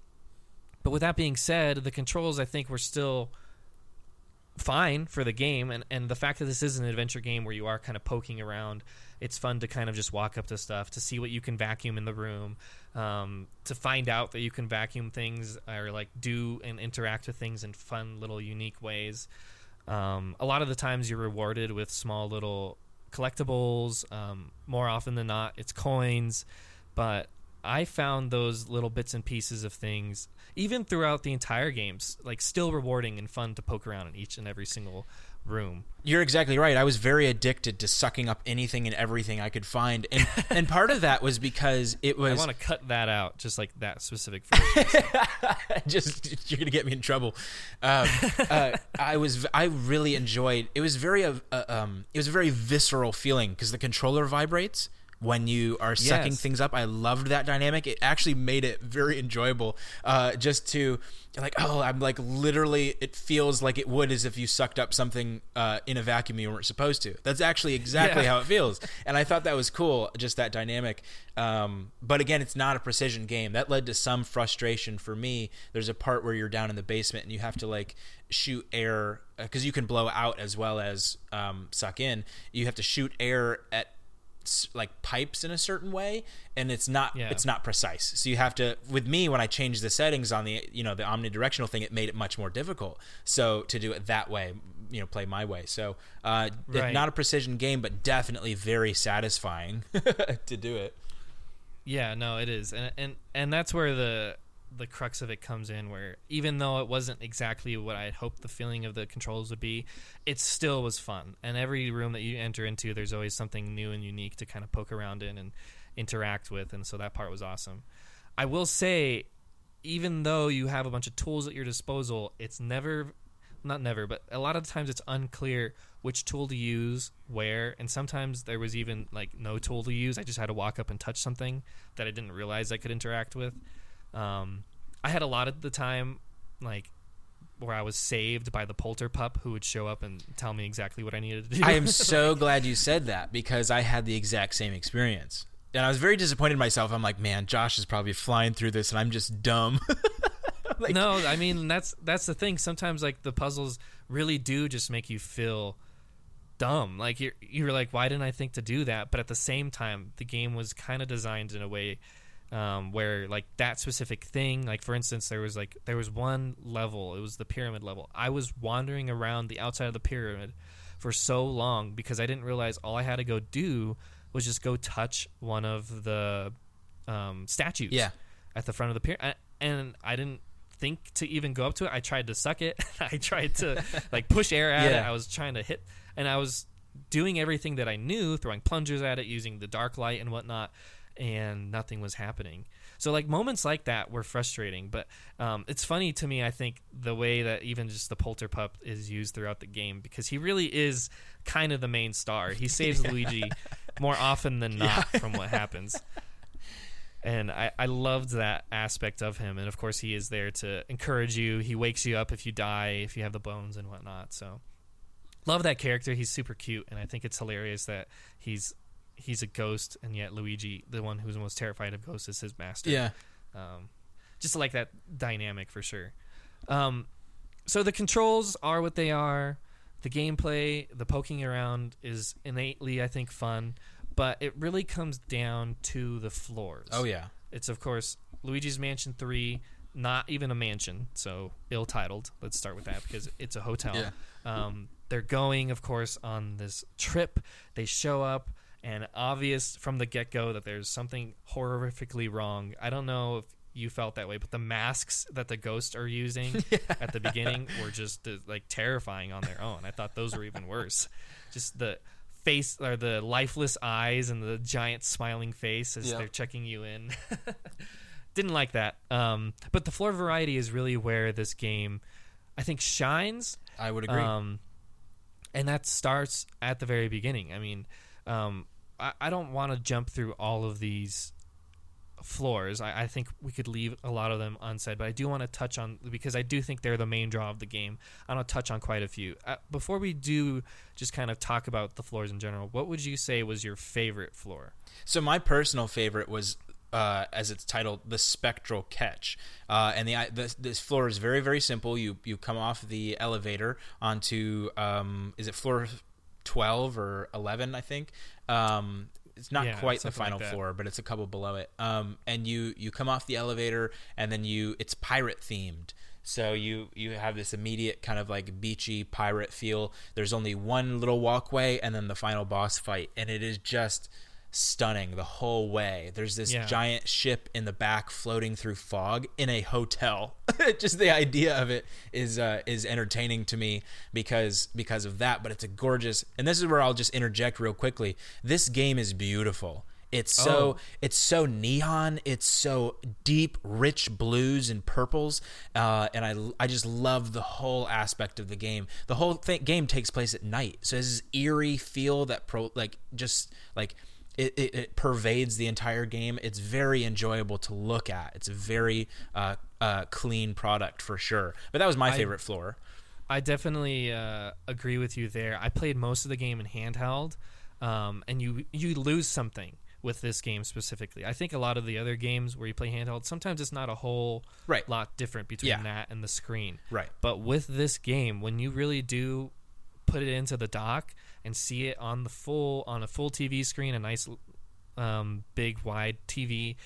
but with that being said the controls i think were still fine for the game. And, and the fact that this is an adventure game where you are kind of poking around it's fun to kind of just walk up to stuff to see what you can vacuum in the room um, to find out that you can vacuum things or like do and interact with things in fun little unique ways. Um, a lot of the times you're rewarded with small little collectibles um, more often than not it's coins. But i found those little bits and pieces of things even throughout the entire games like still rewarding and fun to poke around in each and every single room You're exactly right. I was very addicted to sucking up anything and everything I could find, and and part of that was because it was. i want to cut that out just like that specific just you're gonna get me in trouble. Um, uh, I was I really enjoyed. It was very uh, uh, um it was a very visceral feeling because the controller vibrates when you are sucking Yes. things up. I loved that dynamic. It actually made it very enjoyable. Uh, just to like oh I'm like literally it feels like it would as if you sucked up something uh, in a vacuum you weren't supposed to. That's actually exactly Yeah. how it feels, and I thought that was cool. Just that dynamic. Um, but again, it's not a precision game. That led to some frustration for me. There's a part where you're down in the basement and you have to like shoot air because you can blow out as well as um, suck in. You have to shoot air at like pipes in a certain way and it's not Yeah. it's not precise. So you have to with me when i changed the settings on the you know the omnidirectional thing it made it much more difficult. So to do it that way you know play my way. So uh Right. not a precision game but definitely very satisfying to do it. Yeah, no, it is, and and and that's where the the crux of it comes in. Where even though it wasn't exactly what I had hoped the feeling of the controls would be, it still was fun. And every room that you enter into, there's always something new and unique to kind of poke around in and interact with, and so that part was awesome. I will say, even though you have a bunch of tools at your disposal, it's never not never, but a lot of times it's unclear which tool to use where, and sometimes there was even like no tool to use. I just had to walk up and touch something that I didn't realize I could interact with. Um, I had a lot of the time, like where I was saved by the polter pup who would show up and tell me exactly what I needed to do. i am so glad you said that because i had the exact same experience and i was very disappointed in myself i'm like man josh is probably flying through this and i'm just dumb like, no, I mean that's that's the thing. Sometimes like the puzzles really do just make you feel dumb. Like you're you're like, why didn't I think to do that? But at the same time, the game was kind of designed in a way um, where like that specific thing, like for instance, there was like there was one level. It was the pyramid level. I was wandering around the outside of the pyramid for so long because I didn't realize all I had to go do was just go touch one of the um, statues Yeah. at the front of the pyramid, and I didn't think to even go up to it. I tried to suck it. I tried to like push air at it. I was trying to hit, and I was doing everything that I knew, throwing plungers at it, using the dark light and whatnot, and nothing was happening. So like moments like that were frustrating, but um, it's funny to me. I think the way that even just the polter pup is used throughout the game because he really is kind of the main star. He saves Luigi more often than not from what happens and I, I loved that aspect of him and of course he is there to encourage you he wakes you up if you die if you have the bones and whatnot so love that character he's super cute and i think it's hilarious that he's he's a ghost and yet luigi the one who's most terrified of ghosts is his master yeah um, just like that dynamic for sure. Um, so the controls are what they are. The gameplay, the poking around is innately, I think, fun, but it really comes down to the floors. oh yeah It's of course Luigi's Mansion Three, not even a mansion, so ill-titled. Let's start with that because it's a hotel. Yeah. Um, they're going, of course, on this trip. They show up, and obvious from the get-go that there's something horrifically wrong. I don't know if you felt that way, but the masks that the ghosts are using at the beginning were just uh, like terrifying on their own. I thought those were even worse. Just the face or the lifeless eyes and the giant smiling face as Yeah. they're checking you in. Didn't like that. Um, but the floor variety is really where this game, I think, shines. I would agree. Um, and that starts at the very beginning. I mean, um, I, I don't want to jump through all of these floors. I, I think we could leave a lot of them unsaid, but I do want to touch on because I do think they're the main draw of the game. I want to touch on quite a few. Uh, before we do, just kind of talk about the floors in general. What would you say was your favorite floor? So my personal favorite was, uh, as it's titled, the Spectral Catch, uh, and the, the this floor is very very simple. You you come off the elevator onto um, is it floor twelve or eleven? I think. Um, it's not Yeah, quite the something like final floor, but it's a couple below it. Um, and you you come off the elevator, and then you it's pirate themed. So you you have this immediate kind of like beachy pirate feel. There's only one little walkway, and then the final boss fight, and it is just stunning the whole way. There's this Yeah. giant ship in the back floating through fog in a hotel. Just the idea of it is uh, is entertaining to me because because of that. But it's a gorgeous, and this is where I'll just interject real quickly. This game is beautiful. It's so Oh. it's so neon. It's so deep, rich blues and purples, uh, and I I just love the whole aspect of the game. The whole thing, game takes place at night, so there's this eerie feel that pro like just like it, it, it pervades the entire game. It's very enjoyable to look at. It's a very uh, uh, clean product for sure. But that was my I- favorite floor. I definitely uh, agree with you there. I played most of the game in handheld, um, and you you lose something with this game specifically. I think a lot of the other games where you play handheld, sometimes it's not a whole Right. lot different between Yeah. that and the screen. Right. But with this game, when you really do put it into the dock and see it on the full on a full TV screen, a nice um, big wide TV,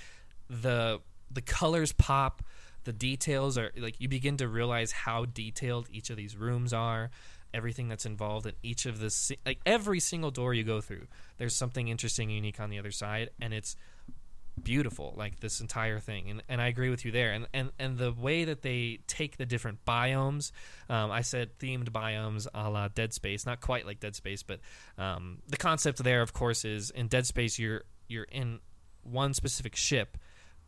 the the colors pop, the details are like you begin to realize how detailed each of these rooms are, everything that's involved in each of the like every single door you go through. There's something interesting, unique on the other side, and it's beautiful like this entire thing and, and i agree with you there and, and and the way that they take the different biomes um, i said themed biomes a la dead space not quite like dead space but um, the concept there of course is in dead space you're you're in one specific ship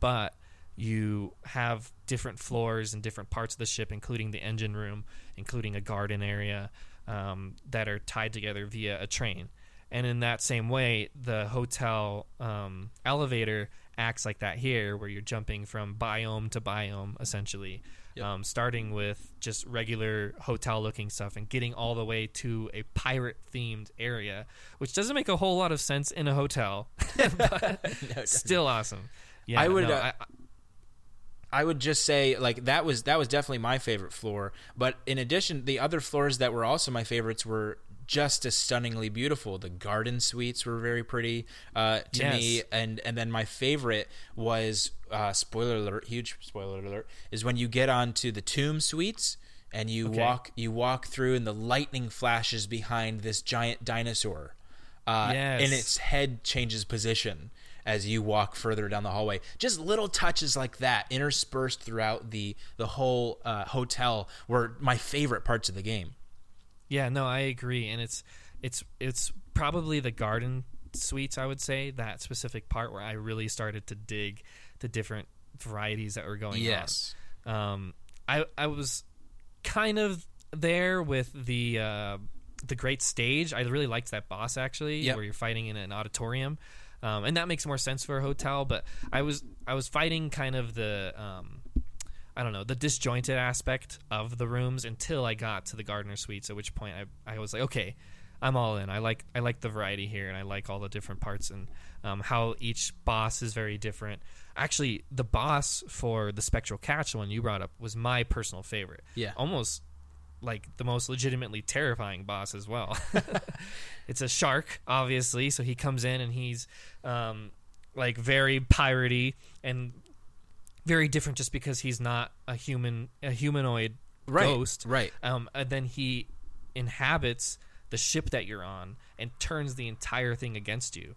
but you have different floors and different parts of the ship including the engine room including a garden area um, that are tied together via a train. And in that same way, the hotel um, elevator acts like that here, where you're jumping from biome to biome, essentially, Yep. um, starting with just regular hotel looking stuff and getting all the way to a pirate themed area, which doesn't make a whole lot of sense in a hotel, but still awesome. Yeah, I would, no, uh, I- I would just say like that was that was definitely my favorite floor. But in addition, the other floors that were also my favorites were just as stunningly beautiful. The garden suites were very pretty uh, to me, and and then my favorite was uh, spoiler alert, huge spoiler alert, is when you get onto the tomb suites and you Okay. walk you walk through and the lightning flashes behind this giant dinosaur, uh, and its head changes position as you walk further down the hallway. Just little touches like that interspersed throughout the the whole uh, hotel were my favorite parts of the game. Yeah, no, I agree, and it's it's it's probably the garden suites. I would say that specific part where I really started to dig the different varieties that were going on. Um, I I was kind of there with the uh, the great stage. I really liked that boss actually, Yep. where you're fighting in an auditorium, um, and that makes more sense for a hotel. But I was I was fighting kind of the um, I don't know the disjointed aspect of the rooms until I got to the gardener suites. At which point I I was like, okay, I'm all in. I like I like the variety here, and I like all the different parts and um, how each boss is very different. Actually, the boss for the spectral catch, the one you brought up, was my personal favorite. Yeah. almost like the most legitimately terrifying boss as well. it's a shark, obviously, so he comes in and he's um, like very piratey and very different just because he's not a human, a humanoid Right, ghost. right. Um, and then he inhabits the ship that you're on and turns the entire thing against you.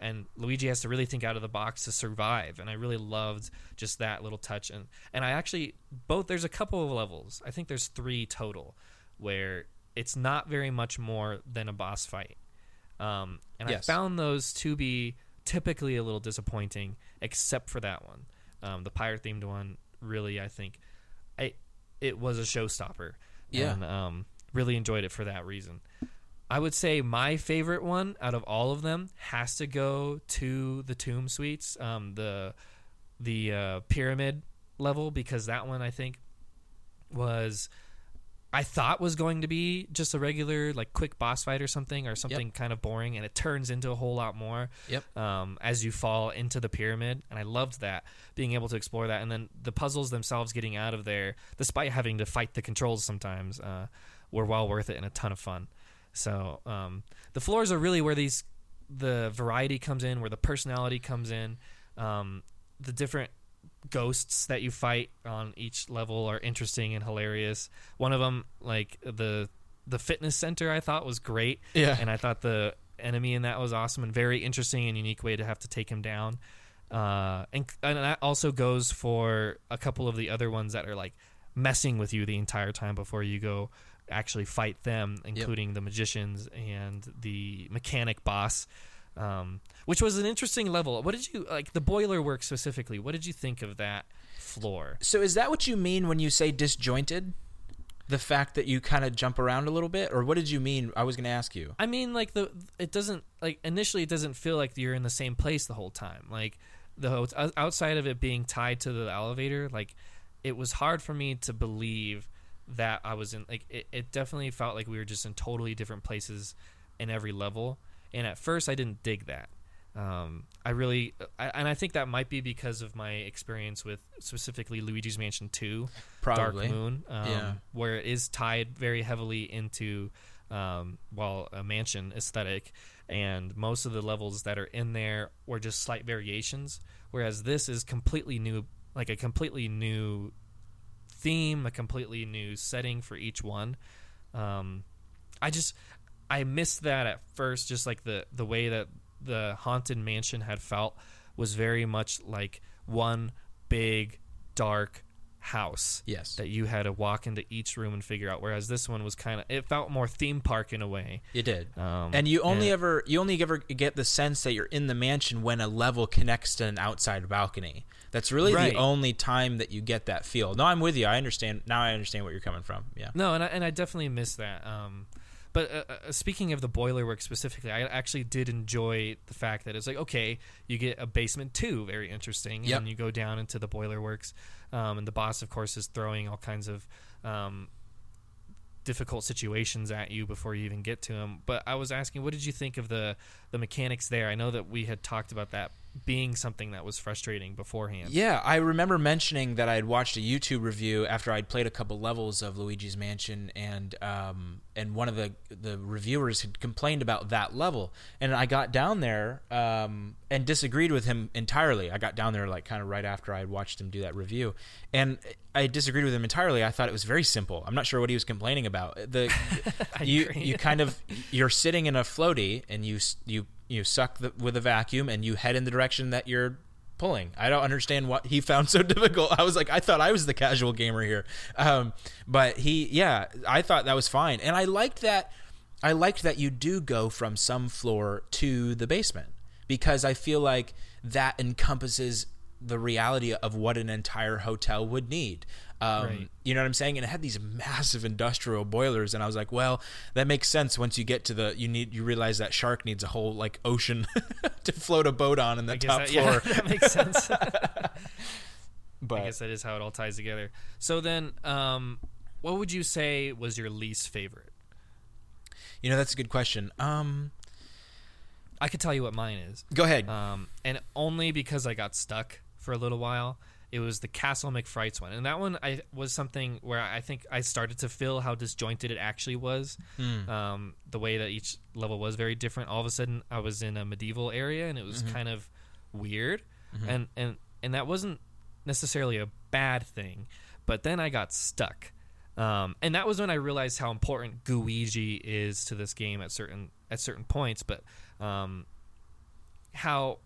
and Luigi has to really think out of the box to survive. And I really loved just that little touch. And and I actually both there's a couple of levels. I think there's three total where it's not very much more than a boss fight. Um, and Yes. I found those to be typically a little disappointing, except for that one, um, the pirate themed one. Really, I think, I it was a showstopper. Yeah. and um, really enjoyed it for that reason. I would say my favorite one out of all of them has to go to the Tomb Suites, um, the the uh, pyramid level, because that one I think was I thought was going to be just a regular like quick boss fight or something or something kind of boring, and it turns into a whole lot more Yep. um, as you fall into the pyramid, and I loved that being able to explore that, and then the puzzles themselves getting out of there, despite having to fight the controls sometimes, uh, were well worth it and a ton of fun. So um, the floors are really where these the variety comes in, where the personality comes in, um, the different ghosts that you fight on each level are interesting and hilarious. One of them, like the the fitness center, I thought was great Yeah. and I thought the enemy in that was awesome and very interesting and unique way to have to take him down. Uh, and and that also goes for a couple of the other ones that are like messing with you the entire time before you go actually fight them, including the magicians and the mechanic boss. Um, which was an interesting level. What did you like the boiler work specifically? What did you think of that floor? So is that what you mean when you say disjointed? The fact that you kind of jump around a little bit, or what did you mean? I was going to ask you. I mean, like the it doesn't like initially it doesn't feel like you're in the same place the whole time. Like the outside of it being tied to the elevator, like it was hard for me to believe that I was in. Like it, it definitely felt like we were just in totally different places in every level. And at first, I didn't dig that. Um, I really, I, and I think that might be because of my experience with specifically Luigi's Mansion Two. Probably. Dark Moon, um, Yeah. where it is tied very heavily into um, well a mansion aesthetic, and most of the levels that are in there were just slight variations. Whereas this is completely new, like a completely new theme, a completely new setting for each one. Um, I just I missed that at first, just like the the way that the haunted mansion had felt was very much like one big dark house Yes. that you had to walk into each room and figure out whereas this one was kind of it felt more theme park in a way It did. um, and you only and- ever you only ever get the sense that you're in the mansion when a level connects to an outside balcony. That's really Right. the only time that you get that feel. No, I'm with you. I understand. Now I understand what you're coming from. Yeah. No, and I, and I definitely miss that. Um, but uh, uh, speaking of the boiler work specifically, I actually did enjoy the fact that it's like okay, you get a basement two, very interesting, and Yep. then you go down into the boiler works, um, and the boss, of course, is throwing all kinds of um, difficult situations at you before you even get to him. But I was asking, what did you think of the the mechanics there? I know that we had talked about that being something that was frustrating beforehand. Yeah, I remember mentioning that I had watched a YouTube review after I'd played a couple levels of Luigi's Mansion, and um, and one of the the reviewers had complained about that level, and I got down there um, and disagreed with him entirely. I got down there like kind of right after I had watched him do that review, and I disagreed with him entirely. I thought it was very simple. I'm not sure what he was complaining about. The you agree. you kind of you're sitting in a floaty and you you you suck the, with a vacuum and you head in the direction that you're pulling. I don't understand what he found so difficult. I was like, I thought I was the casual gamer here, um, but he, yeah, I thought that was fine, and I liked that. I liked that you do go from some floor to the basement because I feel like that encompasses the reality of what an entire hotel would need. Um, Right. You know what I'm saying? And it had these massive industrial boilers, and I was like, well, that makes sense. Once you get to the, you need, you realize that shark needs a whole like ocean to float a boat on in the top that, floor. yeah, that makes sense. But I guess that is how it all ties together. So then, um, what would you say was your least favorite? you know, that's a good question. Um, I could tell you what mine is, go ahead. um, and only because I got stuck for a little while. It was the Castle MacFrights one, and that one I was something where I think I started to feel how disjointed it actually was. Hmm. Um, the way that each level was very different. All of a sudden, I was in a medieval area, and it was kind of weird, and and and that wasn't necessarily a bad thing. But then I got stuck, um, and that was when I realized how important Gooigi is to this game at certain at certain points. But um, how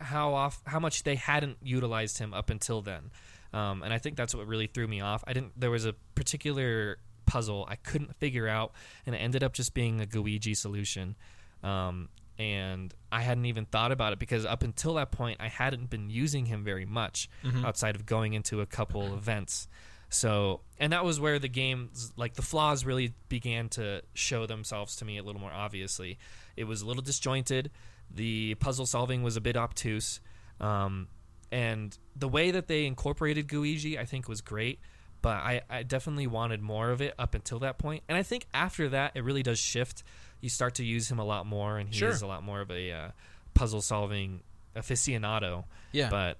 how off how much they hadn't utilized him up until then. Um, and I think that's what really threw me off. I didn't. There was a particular puzzle I couldn't figure out, and it ended up just being a Gooigi solution. Um, and I hadn't even thought about it because up until that point, I hadn't been using him very much outside of going into a couple events. So, and that was where the game's like the flaws really began to show themselves to me a little more obviously. It was a little disjointed. The puzzle solving was a bit obtuse. Um, and the way that they incorporated Gooigi, I think, was great. But I, I definitely wanted more of it up until that. And I think after that, it really does shift. You start to use him a lot more, and he Sure. is a lot more of a uh, puzzle solving aficionado. Yeah. But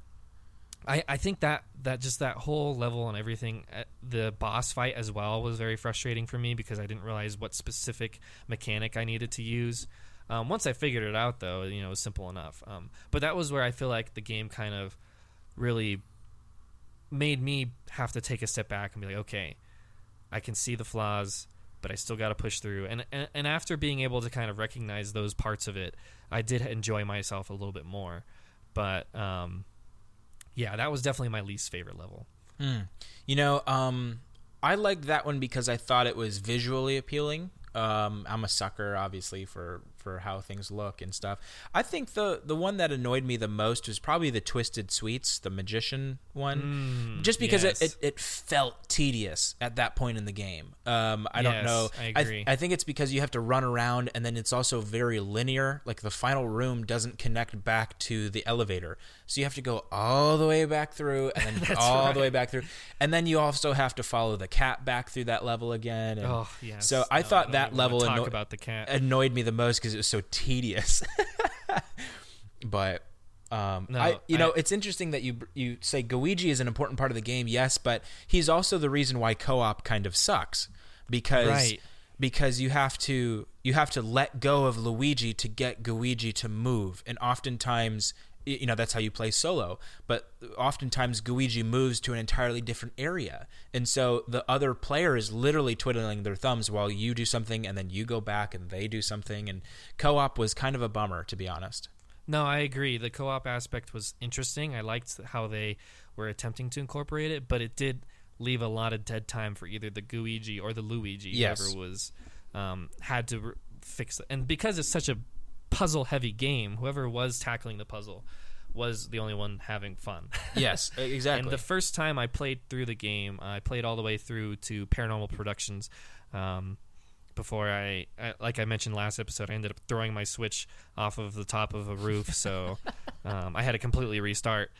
I, I think that that just that whole level and everything, uh, the boss fight as well was very frustrating for me because I didn't realize what specific mechanic I needed to use. Um, once I figured it out, though, you know, it was simple enough. Um, but that was where I feel like the game kind of really made me have to take a step back and be like, okay, I can see the flaws, but I still got to push through. And, and and after being able to kind of recognize those parts of it, I did enjoy myself a little bit more. But um, yeah, that was definitely my least favorite level. Hmm. You know, um, I liked that one because I thought it was visually appealing. Um, I'm a sucker, obviously, for for how things look and stuff. I think the the one that annoyed me the most was probably the Twisted Suites, the magician one, Mm, just because yes. it, it, it felt tedious at that point in the game. Um, I don't know. I I, agree. I think it's because you have to run around, and then it's also very linear. Like the final room doesn't connect back to the elevator, so you have to go all the way back through, and then all the way back through, and then you also have to follow the cat back through that level again. And Oh yes. So I No, thought don't that level anno- about the cat. annoyed me the most because it was so tedious. but um, No, I, you know, I- it's interesting that you you say Gooigi is an important part of the game, yes, but he's also the reason why co-op kind of sucks because Right. because you have to you have to let go of Luigi to get Gooigi to move, and oftentimes you know that's how you play solo but oftentimes Gooigi moves to an entirely different area and so the other player is literally twiddling their thumbs while you do something and then you go back and they do something and co-op was kind of a bummer to be honest No, I agree. The co-op aspect was interesting. I liked how they were attempting to incorporate it, but it did leave a lot of dead time for either the Gooigi or the Luigi, Yes. whoever was um, had to re- fix it. And because it's such a puzzle-heavy game, whoever was tackling the puzzle was the only one having fun. yes exactly And the first time I played through the game, I played all the way through to Paranormal Productions. Um, before I, I, like I mentioned last episode, I ended up throwing my Switch off of the top of a roof, so um, I had to completely restart.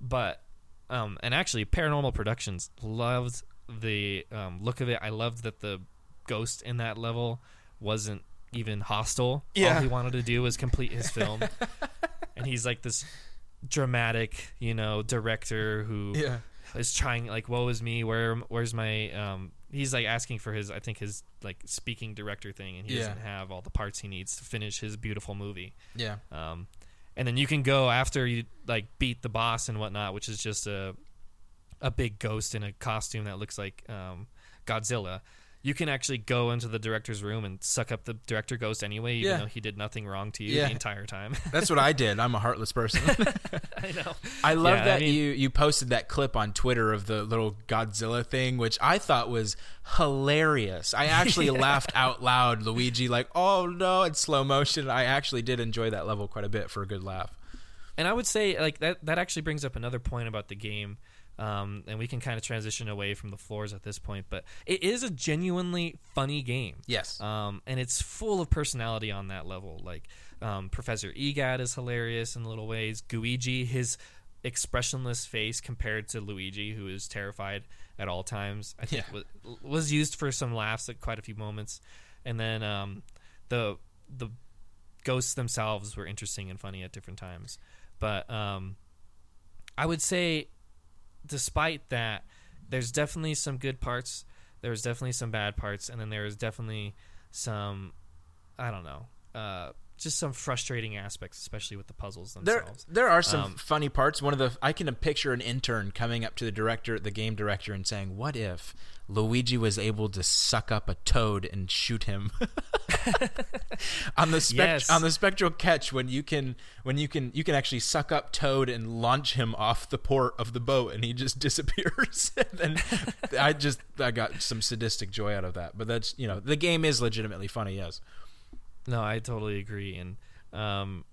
But um, and actually, Paranormal Productions loved the um, look of it. I loved that the ghost in that level wasn't even hostile. Yeah. All he wanted to do was complete his film, and he's like this dramatic, you know, director who yeah is trying like woe is me where where's my um he's like asking for his i think his like speaking director thing and he Yeah. doesn't have all the parts he needs to finish his beautiful movie yeah um and then you can go after you like beat the boss and whatnot which is just a a big ghost in a costume that looks like um godzilla you can actually go into the director's room and suck up the director ghost anyway even Yeah. though he did nothing wrong to you Yeah. the entire time that's what I did I'm a heartless person i know I love Yeah, I that mean- you you posted that clip on Twitter of the little Godzilla thing, which I thought was hilarious. I actually laughed out loud, Luigi, like, "Oh no!" it's slow motion. I actually did enjoy that level quite a bit for a good laugh. and I would say like that that actually brings up another point about the game. Um, and we can kind of transition away from the floors at this point, but it is a genuinely funny game. Yes. Um, and it's full of personality on that level. Like um, Professor Egad is hilarious in little ways. Gooigi, his expressionless face compared to Luigi, who is terrified at all times, I think Yeah. was, was used for some laughs at quite a few moments. And then um, the the ghosts themselves were interesting and funny at different times. But um, I would say, despite that, there's definitely some good parts. There's definitely some bad parts, and then there's definitely some, I don't know, uh, just some frustrating aspects, especially with the puzzles themselves. there there are some Um, funny parts. One of the I can picture an intern coming up to the director, the game director, and saying, "What if Luigi was able to suck up a toad and shoot him?" on the spec- Yes. on the spectral catch when you can when you can you can actually suck up Toad and launch him off the port of the boat and he just disappears. and I just I got some sadistic joy out of that. But that's you know the game is legitimately funny. Yes. No, I totally agree. And um,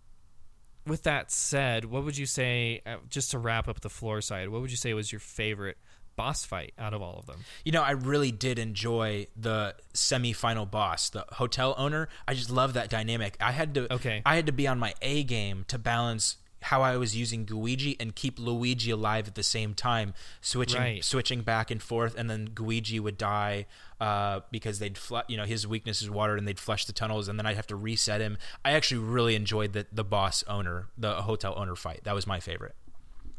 with that said, what would you say, uh, just to wrap up the floor side, what would you say was your favorite boss fight out of all of them? You know, I really did enjoy the semi-final boss, the hotel owner. I just love that dynamic. I had to Okay. I had to be on my A game to balance how I was using Gooigi and keep Luigi alive at the same time, switching Right. switching back and forth, and then Gooigi would die uh, because they'd fl- you know his weakness is water, and they'd flush the tunnels, and then I'd have to reset him. I actually really enjoyed the the boss owner, the hotel owner fight. That was my favorite.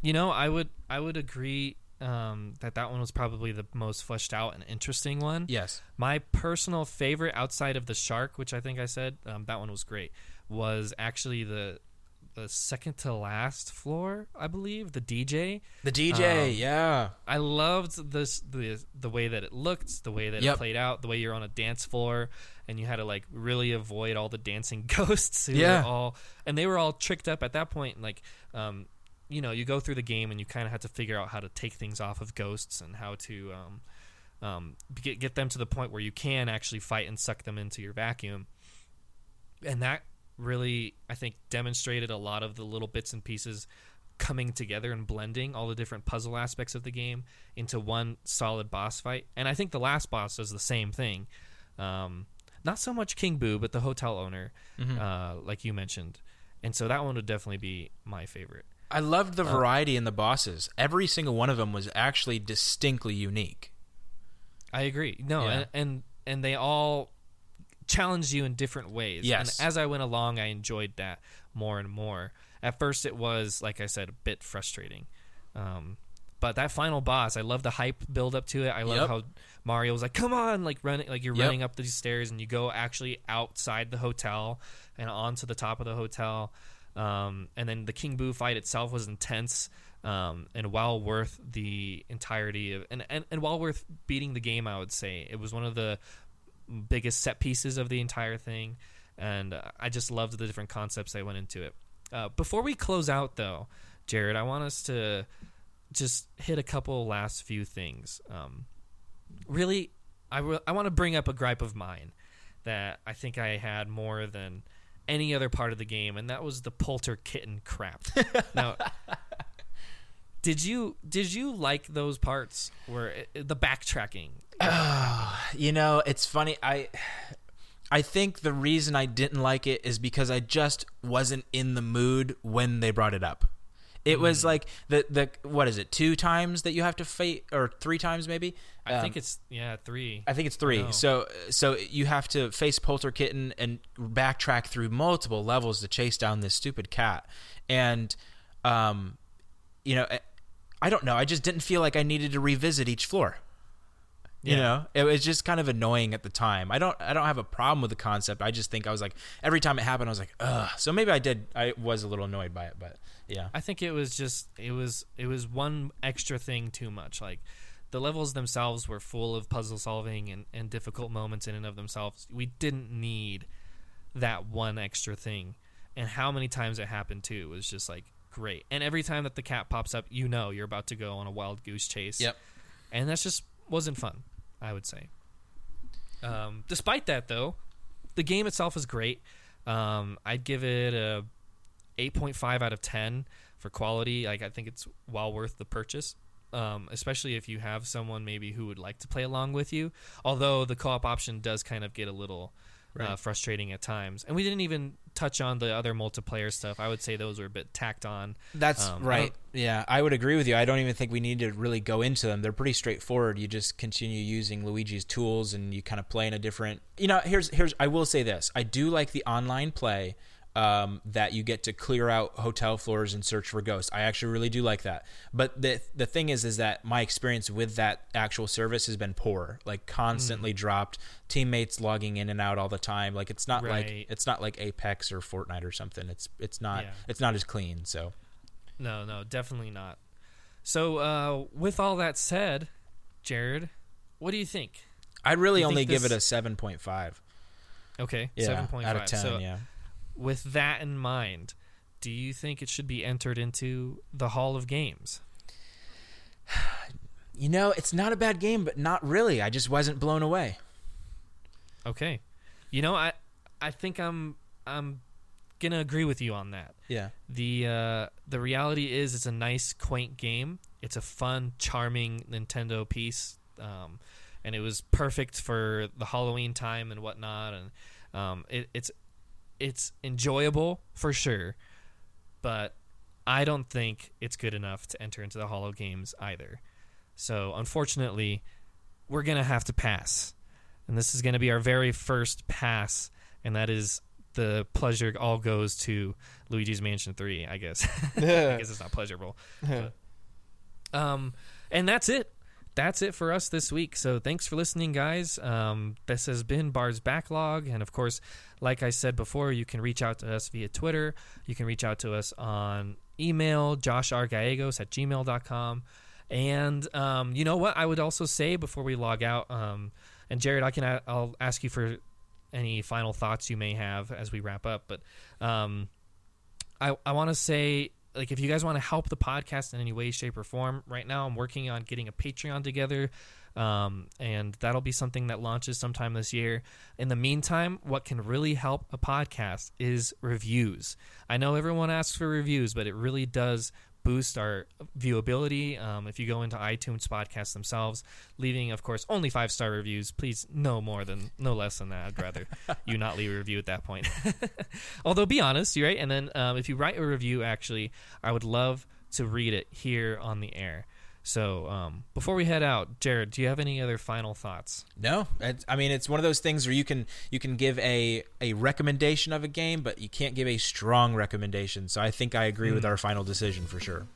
You know, I would I would agree um, that that one was probably the most fleshed out and interesting one. Yes. My personal favorite outside of the shark, which I think I said um, that one was great, was actually the the second to last floor, I believe, the DJ. The DJ, Um, yeah. I loved this the the way that it looked, the way that Yep. it played out, the way you're on a dance floor and you had to like really avoid all the dancing ghosts who Yeah. all and they were all tricked up at that point like um you know, you go through the game and you kind of have to figure out how to take things off of ghosts and how to um um get get them to the point where you can actually fight and suck them into your vacuum. And that really I think demonstrated a lot of the little bits and pieces coming together and blending all the different puzzle aspects of the game into one solid boss fight. And I think the last boss does the same thing. Um, not so much King Boo, but the hotel owner, uh, like you mentioned. And so that one would definitely be my favorite. I loved the variety in the bosses. Every single one of them was actually distinctly unique. I agree. No, Yeah. and, and and they all challenged you in different ways. Yes. And as I went along, I enjoyed that more and more. At first, it was like I said, a bit frustrating. Um, but that final boss, I love the hype build up to it. I love Yep. how Mario was like, "Come on!" Like running, like you're Yep. running up these stairs, and you go actually outside the hotel and onto the top of the hotel. Um, and then the King Boo fight itself was intense um, and well worth the entirety of and, and and well worth beating the game. I would say it was one of the biggest set pieces of the entire thing, and uh, I just loved the different concepts that went into it. Uh, before we close out, though, Jared, I want us to just hit a couple last few things. Um, really, I re- I want to bring up a gripe of mine that I think I had more than any other part of the game, and that was the polter kitten crap. now, did you did you like those parts where it, the backtracking? You know, it's funny. I I think the reason I didn't like it is because I just wasn't in the mood when they brought it up. It was like the the what is it? Two times that you have to fight, or three times maybe. I Um, think it's yeah three. I think it's three. No. So so you have to face Polter Kitten and backtrack through multiple levels to chase down this stupid cat. And um you know, I- I don't know. I just didn't feel like I needed to revisit each floor. You Yeah. know, it was just kind of annoying at the time. I don't I don't have a problem with the concept. I just think I was like every time it happened I was like, "Ugh." So maybe I did I was a little annoyed by it, but yeah. I think it was just it was it was one extra thing too much. Like the levels themselves were full of puzzle solving and, and difficult moments in and of themselves. We didn't need that one extra thing. And how many times it happened too was just like great. And every time that the cat pops up, you know you're about to go on a wild goose chase. Yep. And that's just wasn't fun, I would say. Um, despite that though, the game itself is great. Um, I'd give it a 8.5 out of 10 for quality. Like I think it's well worth the purchase. Um, especially if you have someone maybe who would like to play along with you. Although the co-op option does kind of get a little uh, frustrating at times, and we didn't even touch on the other multiplayer stuff. I would say those were a bit tacked on. That's Um, right. don't- Yeah, I would agree with you. I don't even think we need to really go into them. They're pretty straightforward. You just continue using Luigi's tools and you kind of play in a different. You know, here's here's I will say this. I do like the online play um, that you get to clear out hotel floors and search for ghosts. I actually really do like that. But the the thing is is that my experience with that actual service has been poor. Like constantly dropped, teammates logging in and out all the time. Like it's not Right. like it's not like Apex or Fortnite or something. It's it's not Yeah. it's not as clean. So No, no, definitely not. So, uh, with all that said, Jared, what do you think? I'd really You only think give it a seven point five. Okay, Yeah, seven point out of ten. So yeah. With that in mind, do you think it should be entered into the Hall of Games? You know, it's not a bad game, but not really. I just wasn't blown away. Okay, you know I I think I'm I'm gonna agree with you on that. Yeah. the uh, the reality is it's a nice quaint game it's a fun charming nintendo piece um, and it was perfect for the halloween time and whatnot and um, it, it's it's enjoyable for sure but i don't think it's good enough to enter into the Hall of Games either so unfortunately we're gonna have to pass and this is gonna be our very first pass and that is the pleasure all goes to Luigi's Mansion 3, I guess. I guess it's not pleasurable. But, um, and that's it. That's it for us this week. So thanks for listening, guys. Um, this has been Bard's Backlog. And of course, like I said before, you can reach out to us via Twitter. You can reach out to us on email, joshrgallegos at gmail.com. And um, you know what? I would also say before we log out, um, and Jared, I can I'll ask you for any final thoughts you may have as we wrap up. But um, I I want to say like if you guys want to help the podcast in any way, shape, or form, right now I'm working on getting a Patreon together. Um, and that'll be something that launches sometime this year. In the meantime, what can really help a podcast is reviews. I know everyone asks for reviews, but it really does boost our viewability. Um, if you go into iTunes podcasts themselves, leaving, of course, only five star reviews. Please, no more than, no less than that. I'd rather you not leave a review at that point. Although, be honest, you right. And then um, if you write a review, actually, I would love to read it here on the air. So um, before we head out, Jared, do you have any other final thoughts? No, I mean it's one of those things where you can you can give a a recommendation of a game, but you can't give a strong recommendation. So I think I agree with our final decision for sure.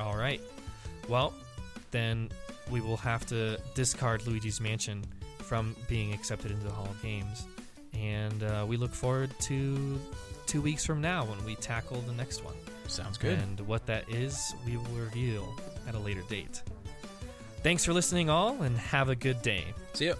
All right. Well, then we will have to discard Luigi's Mansion from being accepted into the Hall of Games. And uh, we look forward to two weeks from now when we tackle the next one. Sounds good. And what that is, we will reveal at a later date. Thanks for listening, all, and have a good day. See you.